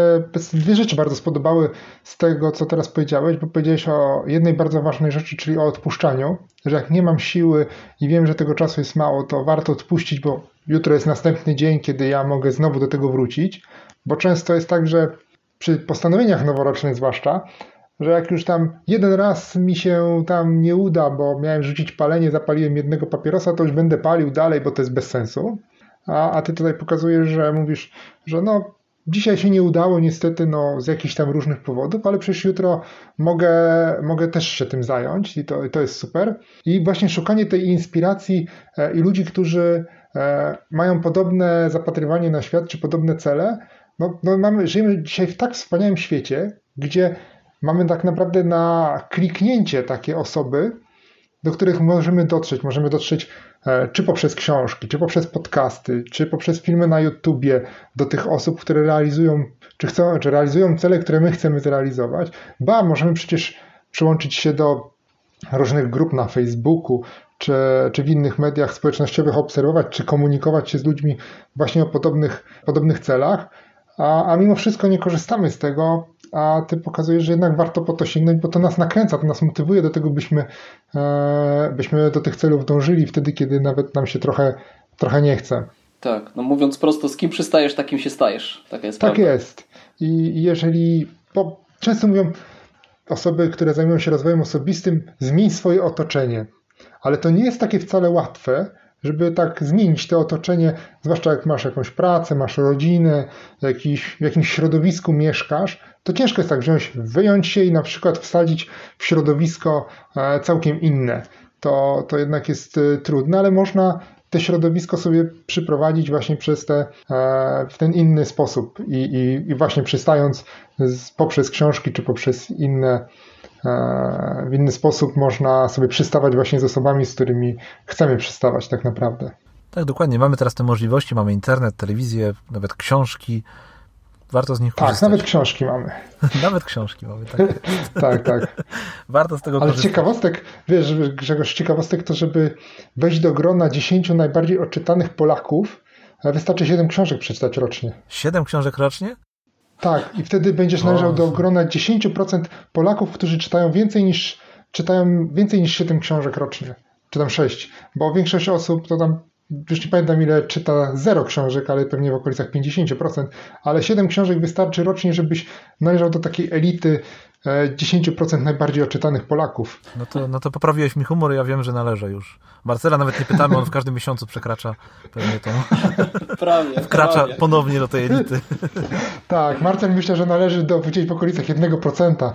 dwie rzeczy bardzo spodobały z tego, co teraz powiedziałeś, bo powiedziałeś o jednej bardzo ważnej rzeczy, czyli o odpuszczaniu, że jak nie mam siły i wiem, że tego czasu jest mało, to warto odpuścić, bo jutro jest następny dzień, kiedy ja mogę znowu do tego wrócić, bo często jest tak, że przy postanowieniach noworocznych zwłaszcza, że jak już tam jeden raz mi się tam nie uda, bo miałem rzucić palenie, zapaliłem jednego papierosa, to już będę palił dalej, bo to jest bez sensu. A, a ty tutaj pokazujesz, że mówisz, że no Dzisiaj się nie udało niestety no, z jakichś tam różnych powodów, ale przecież jutro mogę, mogę też się tym zająć i to, to jest super. I właśnie szukanie tej inspiracji e, i ludzi, którzy e, mają podobne zapatrywanie na świat czy podobne cele. No, no mamy, żyjemy dzisiaj w tak wspaniałym świecie, gdzie mamy tak naprawdę na kliknięcie takie osoby, do których możemy dotrzeć. Możemy dotrzeć e, czy poprzez książki, czy poprzez podcasty, czy poprzez filmy na YouTubie do tych osób, które realizują, czy chcą, czy realizują cele, które my chcemy zrealizować. Ba, możemy przecież przyłączyć się do różnych grup na Facebooku, czy, czy w innych mediach społecznościowych obserwować, czy komunikować się z ludźmi właśnie o podobnych, podobnych celach, a, a mimo wszystko nie korzystamy z tego, a ty pokazujesz, że jednak warto po to sięgnąć, bo to nas nakręca, to nas motywuje do tego, byśmy, e, byśmy do tych celów dążyli wtedy, kiedy nawet nam się trochę, trochę nie chce. Tak, no mówiąc prosto, z kim przystajesz, takim się stajesz. Taka jest tak prawda. jest. I jeżeli, bo często mówią osoby, które zajmują się rozwojem osobistym, zmień swoje otoczenie. Ale to nie jest takie wcale łatwe, żeby tak zmienić to otoczenie, zwłaszcza jak masz jakąś pracę, masz rodzinę, jakiś, w jakimś środowisku mieszkasz, to ciężko jest tak wziąć, wyjąć się i na przykład wsadzić w środowisko e, całkiem inne. To, to jednak jest e, trudne, ale można te środowisko sobie przyprowadzić właśnie przez te, e, w ten inny sposób i, i, i właśnie przystając z, poprzez książki czy poprzez inne w inny sposób można sobie przystawać właśnie z osobami, z którymi chcemy przystawać tak naprawdę. Tak, dokładnie. Mamy teraz te możliwości, mamy internet, telewizję, nawet książki. Warto z nich tak, korzystać. Tak, nawet książki mamy. <laughs> nawet książki mamy, tak. <laughs> tak, tak. <laughs> Warto z tego Ale korzystać. ciekawostek, wiesz, Grzegorz, ciekawostek to, żeby wejść do grona 10 najbardziej odczytanych Polaków, wystarczy 7 książek przeczytać rocznie. 7 książek rocznie? Tak, i wtedy będziesz należał do grona 10% Polaków, którzy czytają więcej niż czytają więcej niż 7 książek rocznie, czy tam 6, bo większość osób to tam już nie pamiętam ile czyta 0 książek, ale pewnie w okolicach 50%, ale 7 książek wystarczy rocznie, żebyś należał do takiej elity 10% najbardziej odczytanych Polaków. No to, no to poprawiłeś mi humor, ja wiem, że należę już. Marcela nawet nie pytamy, on w każdym miesiącu przekracza pewnie tą. Prawie. <laughs> Wkracza prawie. ponownie do tej elity. Tak, Marcel myślę, że należy do gdzieś w okolicach 1%.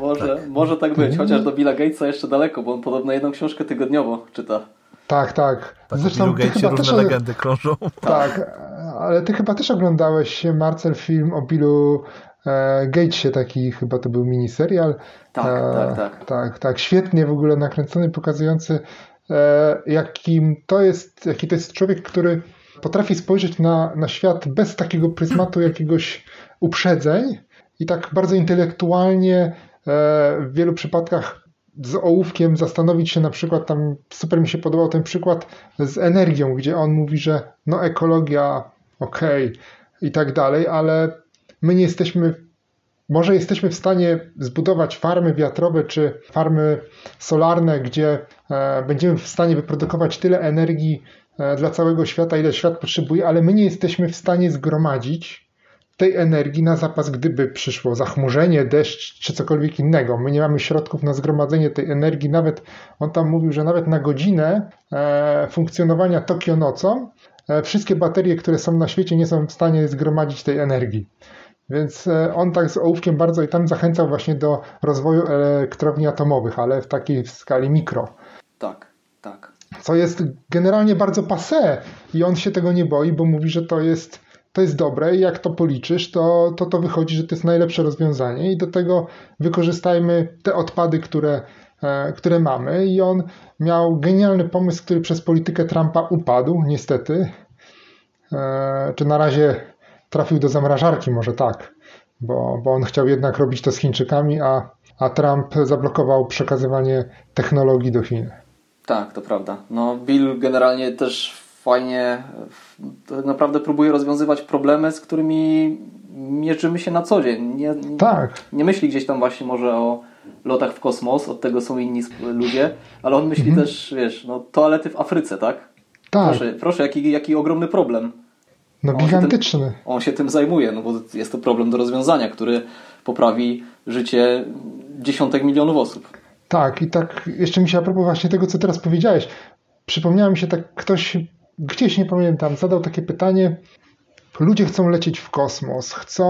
Może, może tak być, chociaż do Billa Gatesa jeszcze daleko, bo on podobno jedną książkę tygodniowo czyta. Tak, tak. Tak, Zresztą Bill Gatesie różne też, legendy krążą. <laughs> Tak, ale ty chyba też oglądałeś, Marcel, film o Billu e, Gatesie, taki chyba to był miniserial. Tak, e, tak, tak. Tak, tak, świetnie w ogóle nakręcony, pokazujący e, jakim to jest, jaki to jest człowiek, który potrafi spojrzeć na, na świat bez takiego pryzmatu jakiegoś uprzedzeń i tak bardzo intelektualnie e, w wielu przypadkach z ołówkiem zastanowić się na przykład, tam super mi się podobał ten przykład z energią, gdzie on mówi, że no ekologia, okej okay, i tak dalej, ale my nie jesteśmy, może jesteśmy w stanie zbudować farmy wiatrowe czy farmy solarne, gdzie e, będziemy w stanie wyprodukować tyle energii e, dla całego świata, ile świat potrzebuje, ale my nie jesteśmy w stanie zgromadzić tej energii na zapas, gdyby przyszło zachmurzenie, deszcz czy cokolwiek innego. My nie mamy środków na zgromadzenie tej energii, nawet on tam mówił, że nawet na godzinę e, funkcjonowania Tokio nocą e, wszystkie baterie, które są na świecie nie są w stanie zgromadzić tej energii. Więc e, on tak z ołówkiem bardzo i tam zachęcał właśnie do rozwoju elektrowni atomowych, ale w takiej skali mikro. Tak, tak. Co jest generalnie bardzo passé i on się tego nie boi, bo mówi, że to jest to jest dobre i jak to policzysz, to, to to wychodzi, że to jest najlepsze rozwiązanie i do tego wykorzystajmy te odpady, które, e, które mamy i on miał genialny pomysł, który przez politykę Trumpa upadł, niestety. E, czy na razie trafił do zamrażarki, może tak, bo, bo on chciał jednak robić to z Chińczykami, a, a Trump zablokował przekazywanie technologii do Chin. Tak, to prawda. No, Bill generalnie też fajnie tak naprawdę próbuje rozwiązywać problemy, z którymi mierzymy się na co dzień. Nie, tak. nie myśli gdzieś tam właśnie może o lotach w kosmos, od tego są inni ludzie, ale on myśli mhm. też, wiesz, no toalety w Afryce, tak? Tak. Proszę, proszę jaki, jaki ogromny problem. No on gigantyczny. Się tym, on się tym zajmuje, no bo jest to problem do rozwiązania, który poprawi życie dziesiątek milionów osób. Tak, i tak jeszcze mi się a propos właśnie tego, co teraz powiedziałeś, przypomniało mi się tak ktoś gdzieś nie pamiętam, zadał takie pytanie. Ludzie chcą lecieć w kosmos, chcą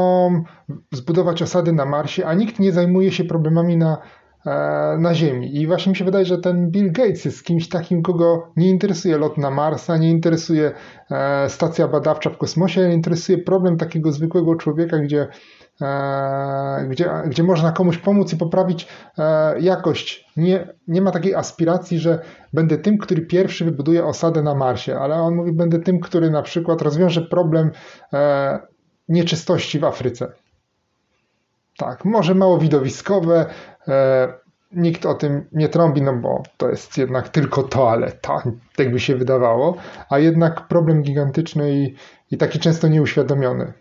zbudować osady na Marsie, a nikt nie zajmuje się problemami na, e, na Ziemi. I właśnie mi się wydaje, że ten Bill Gates jest kimś takim, kogo nie interesuje lot na Marsa, nie interesuje e, stacja badawcza w kosmosie, nie interesuje problem takiego zwykłego człowieka, gdzie gdzie, gdzie można komuś pomóc i poprawić e, jakość. Nie, nie ma takiej aspiracji, że będę tym, który pierwszy wybuduje osadę na Marsie, ale on mówi, będę tym, który na przykład rozwiąże problem e, nieczystości w Afryce. Tak, może mało widowiskowe, nikt o tym nie trąbi, no bo to jest jednak tylko toaleta, tak by się wydawało, a jednak problem gigantyczny i, i taki często nieuświadomiony.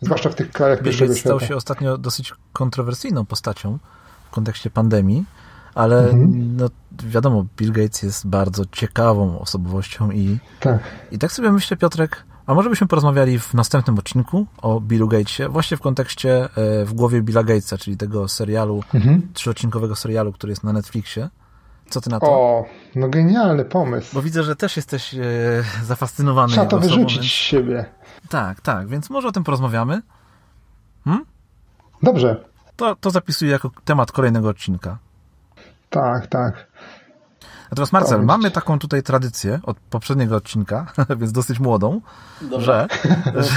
Zwłaszcza w tych krajach Bill Gates stał się ostatnio dosyć kontrowersyjną postacią w kontekście pandemii, ale mhm. no, wiadomo, Bill Gates jest bardzo ciekawą osobowością i tak. i tak sobie myślę, Piotrek, a może byśmy porozmawiali w następnym odcinku o Billu Gatesie, właśnie w kontekście e, w głowie Billa Gatesa, czyli tego serialu, mhm. trzyodcinkowego serialu, który jest na Netflixie. Co ty na to? O, no genialny pomysł. Bo widzę, że też jesteś e, zafascynowany. Trzeba to wyrzucić więc... z siebie. Tak, tak, więc może o tym porozmawiamy. Hmm? Dobrze. To, to zapisuję jako temat kolejnego odcinka. Tak, tak. Natomiast Marcel, mamy taką tutaj tradycję od poprzedniego odcinka, <laughs> więc dosyć młodą, że, <laughs> że, że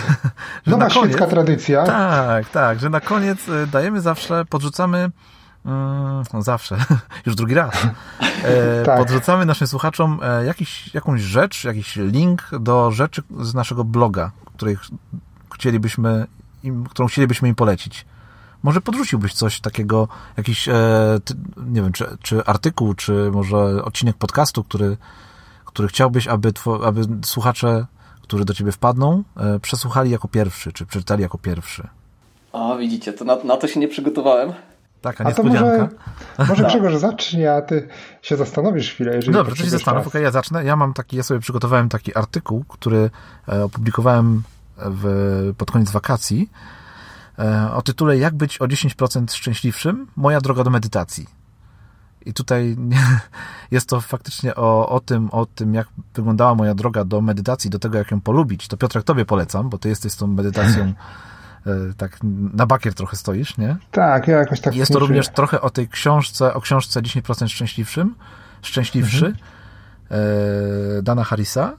Nowa na koniec, świecka tradycja. Tak, tak, że na koniec y, dajemy zawsze, podrzucamy Mm, no zawsze, <laughs> już drugi raz. E, <laughs> tak. Podrzucamy naszym słuchaczom e, jakiś, jakąś rzecz, jakiś link do rzeczy z naszego bloga, której chcielibyśmy im, którą chcielibyśmy im polecić. Może podrzuciłbyś coś takiego, jakiś, e, ty, nie wiem, czy, czy artykuł, czy może odcinek podcastu, który, który chciałbyś, aby, two, aby słuchacze, którzy do ciebie wpadną, e, przesłuchali jako pierwszy, czy przeczytali jako pierwszy. O, widzicie, to na, na to się nie przygotowałem. Taka niespodzianka. Może, może Grzegorz zacznie, a ty się zastanowisz chwilę. Jeżeli Dobrze, to się zastanów. Okay, ja zacznę. Ja mam taki, ja sobie przygotowałem taki artykuł, który e, opublikowałem w, pod koniec wakacji e, o tytule Jak być o 10% szczęśliwszym? Moja droga do medytacji. I tutaj <laughs> jest to faktycznie o, o, tym, o tym, jak wyglądała moja droga do medytacji, do tego, jak ją polubić. To Piotrek, tobie polecam, bo ty jesteś tą medytacją <laughs> tak na bakier trochę stoisz, nie? Tak, ja jakoś tak Jest to również trochę o tej książce, o książce 10% szczęśliwszym, szczęśliwszy, mhm. E, Dana Harrisa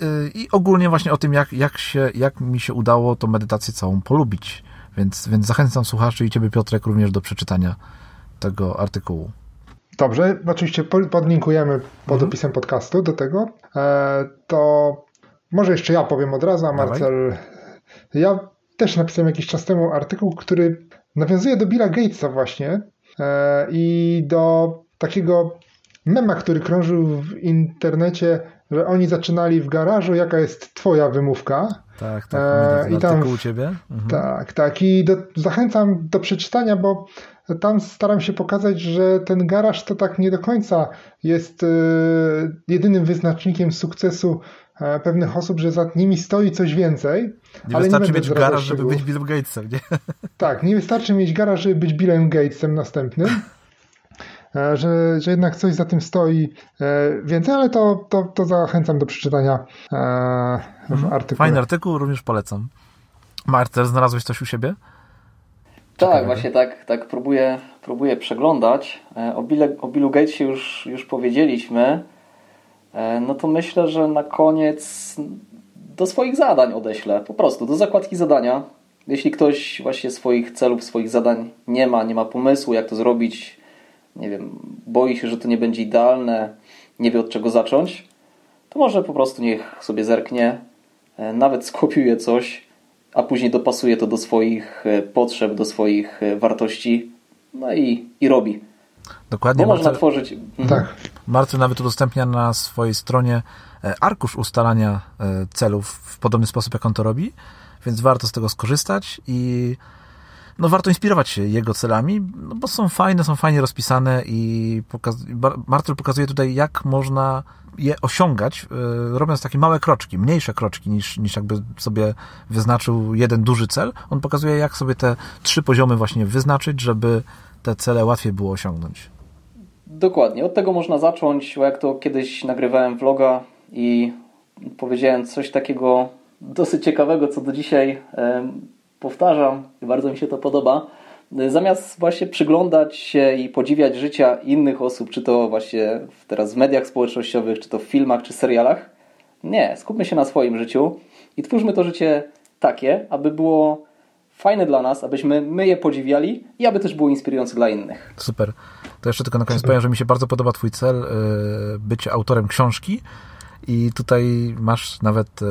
e, i ogólnie właśnie o tym, jak, jak, się, jak mi się udało tą medytację całą polubić. Więc, więc zachęcam słuchaczy i ciebie, Piotrek, również do przeczytania tego artykułu. Dobrze, oczywiście podlinkujemy pod mhm. opisem podcastu do tego. E, to może jeszcze ja powiem od razu, a Marcel. Ja też napisałem jakiś czas temu artykuł, który nawiązuje do Billa Gatesa właśnie i do takiego mema, który krążył w internecie, że oni zaczynali w garażu, jaka jest twoja wymówka. Tak, tak, e, i tam, u ciebie. Mhm. Tak, tak i do, zachęcam do przeczytania, bo tam staram się pokazać, że ten garaż to tak nie do końca jest e, jedynym wyznacznikiem sukcesu e, pewnych osób, że za nimi stoi coś więcej. Nie ale wystarczy nie mieć garaż, żeby być Billem Gatesem, nie? <laughs> Tak, nie wystarczy mieć garaż, żeby być Billem Gatesem następnym. E, że, że jednak coś za tym stoi e, więcej, ale to, to, to zachęcam do przeczytania e, w mhm. artykule. Fajny artykuł, również polecam. Marcel, znalazłeś coś u siebie? Tak, właśnie tak, tak próbuję, próbuję przeglądać. O, Bille, o Billu Gatesie już, już powiedzieliśmy. No to myślę, że na koniec do swoich zadań odeślę. Po prostu do zakładki zadania. Jeśli ktoś właśnie swoich celów, swoich zadań nie ma, nie ma pomysłu, jak to zrobić, nie wiem, boi się, że to nie będzie idealne, nie wie od czego zacząć, to może po prostu niech sobie zerknie, e, nawet skopiuje coś, a później dopasuje to do swoich e, potrzeb, do swoich e, wartości, no i, i robi. Dokładnie. Bo można tworzyć. Tak. Marcel nawet udostępnia na swojej stronie arkusz ustalania celów w podobny sposób, jak on to robi, więc warto z tego skorzystać i no warto inspirować się jego celami, no bo są fajne, są fajnie rozpisane i pokaz pokazuje tutaj, jak można je osiągać, yy, robiąc takie małe kroczki, mniejsze kroczki niż, niż jakby sobie wyznaczył jeden duży cel. On pokazuje, jak sobie te trzy poziomy właśnie wyznaczyć, żeby te cele łatwiej było osiągnąć. Dokładnie. Od tego można zacząć, jak to kiedyś nagrywałem vloga i powiedziałem coś takiego dosyć ciekawego, co do dzisiaj powtarzam i bardzo mi się to podoba. Zamiast właśnie przyglądać się i podziwiać życia innych osób, czy to właśnie teraz w mediach społecznościowych, czy to w filmach, czy serialach, nie, skupmy się na swoim życiu i twórzmy to życie takie, aby było fajne dla nas, abyśmy my je podziwiali i aby też było inspirujące dla innych. Super. To jeszcze tylko na koniec powiem, że mi się bardzo podoba Twój cel e, bycie autorem książki i tutaj masz nawet e,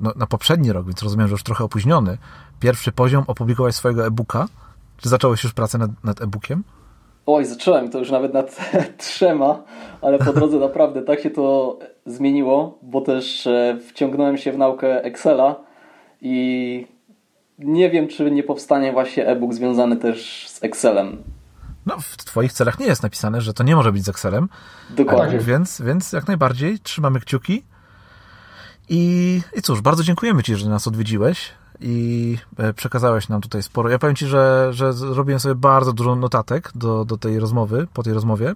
no, na poprzedni rok, więc rozumiem, że już trochę opóźniony, pierwszy poziom opublikować swojego e-booka. Czy zacząłeś już pracę nad, nad e-bookiem? Oj, zacząłem to już nawet nad <laughs> trzema, ale po drodze <laughs> naprawdę tak się to zmieniło, bo też e, wciągnąłem się w naukę Excela i nie wiem, czy nie powstanie właśnie e-book związany też z Excelem. No, w Twoich celach nie jest napisane, że to nie może być z Excelem. Dokładnie. Więc, więc jak najbardziej trzymamy kciuki. I, I cóż, bardzo dziękujemy Ci, że nas odwiedziłeś i e, przekazałeś nam tutaj sporo. Ja powiem Ci, że, że zrobiłem sobie bardzo dużo notatek do, do tej rozmowy, po tej rozmowie.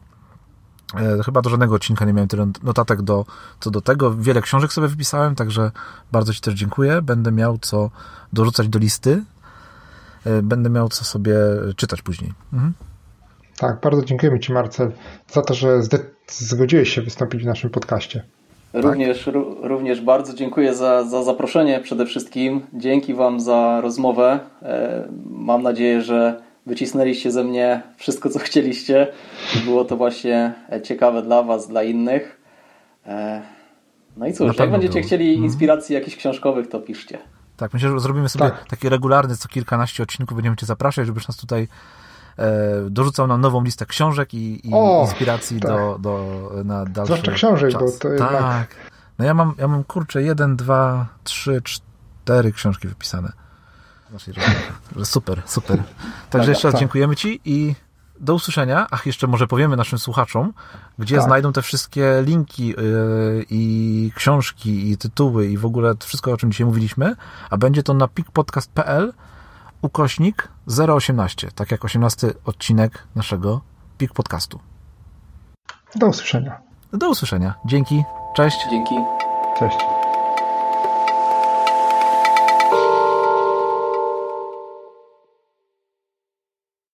E, chyba do żadnego odcinka nie miałem tyle notatek do, co do tego. Wiele książek sobie wypisałem, także bardzo Ci też dziękuję. Będę miał co dorzucać do listy. E, będę miał co sobie czytać później. Mhm. Tak, bardzo dziękujemy Ci, Marcel, za to, że zgodziłeś się wystąpić w naszym podcaście. Tak? Również, również bardzo dziękuję za, za zaproszenie przede wszystkim. Dzięki Wam za rozmowę. E, mam nadzieję, że wycisnęliście ze mnie wszystko, co chcieliście. Było to właśnie ciekawe dla Was, dla innych. E, no i cóż, jak będziecie było. chcieli mhm. inspiracji jakichś książkowych, to piszcie. Tak, myślę, że zrobimy sobie tak. taki regularny, co kilkanaście odcinków będziemy Cię zapraszać, żebyś nas tutaj E, dorzucał nam nową listę książek i, i o, inspiracji tak. do, do, na dalszy Zwłaszcza książek, czas. bo to jednak... Tak. No ja mam, ja mam kurczę, jeden, dwa, trzy, cztery książki wypisane. Super, super. Także jeszcze raz tak. dziękujemy Ci i do usłyszenia. Ach, jeszcze może powiemy naszym słuchaczom, gdzie Tak. znajdą te wszystkie linki yy, i książki, i tytuły, i w ogóle wszystko, o czym dzisiaj mówiliśmy. A będzie to na pikpodcast.pl ukośnik 018, tak jak 18 odcinek naszego Pik Podcastu. Do usłyszenia. Do usłyszenia. Dzięki. Cześć. Dzięki. Cześć.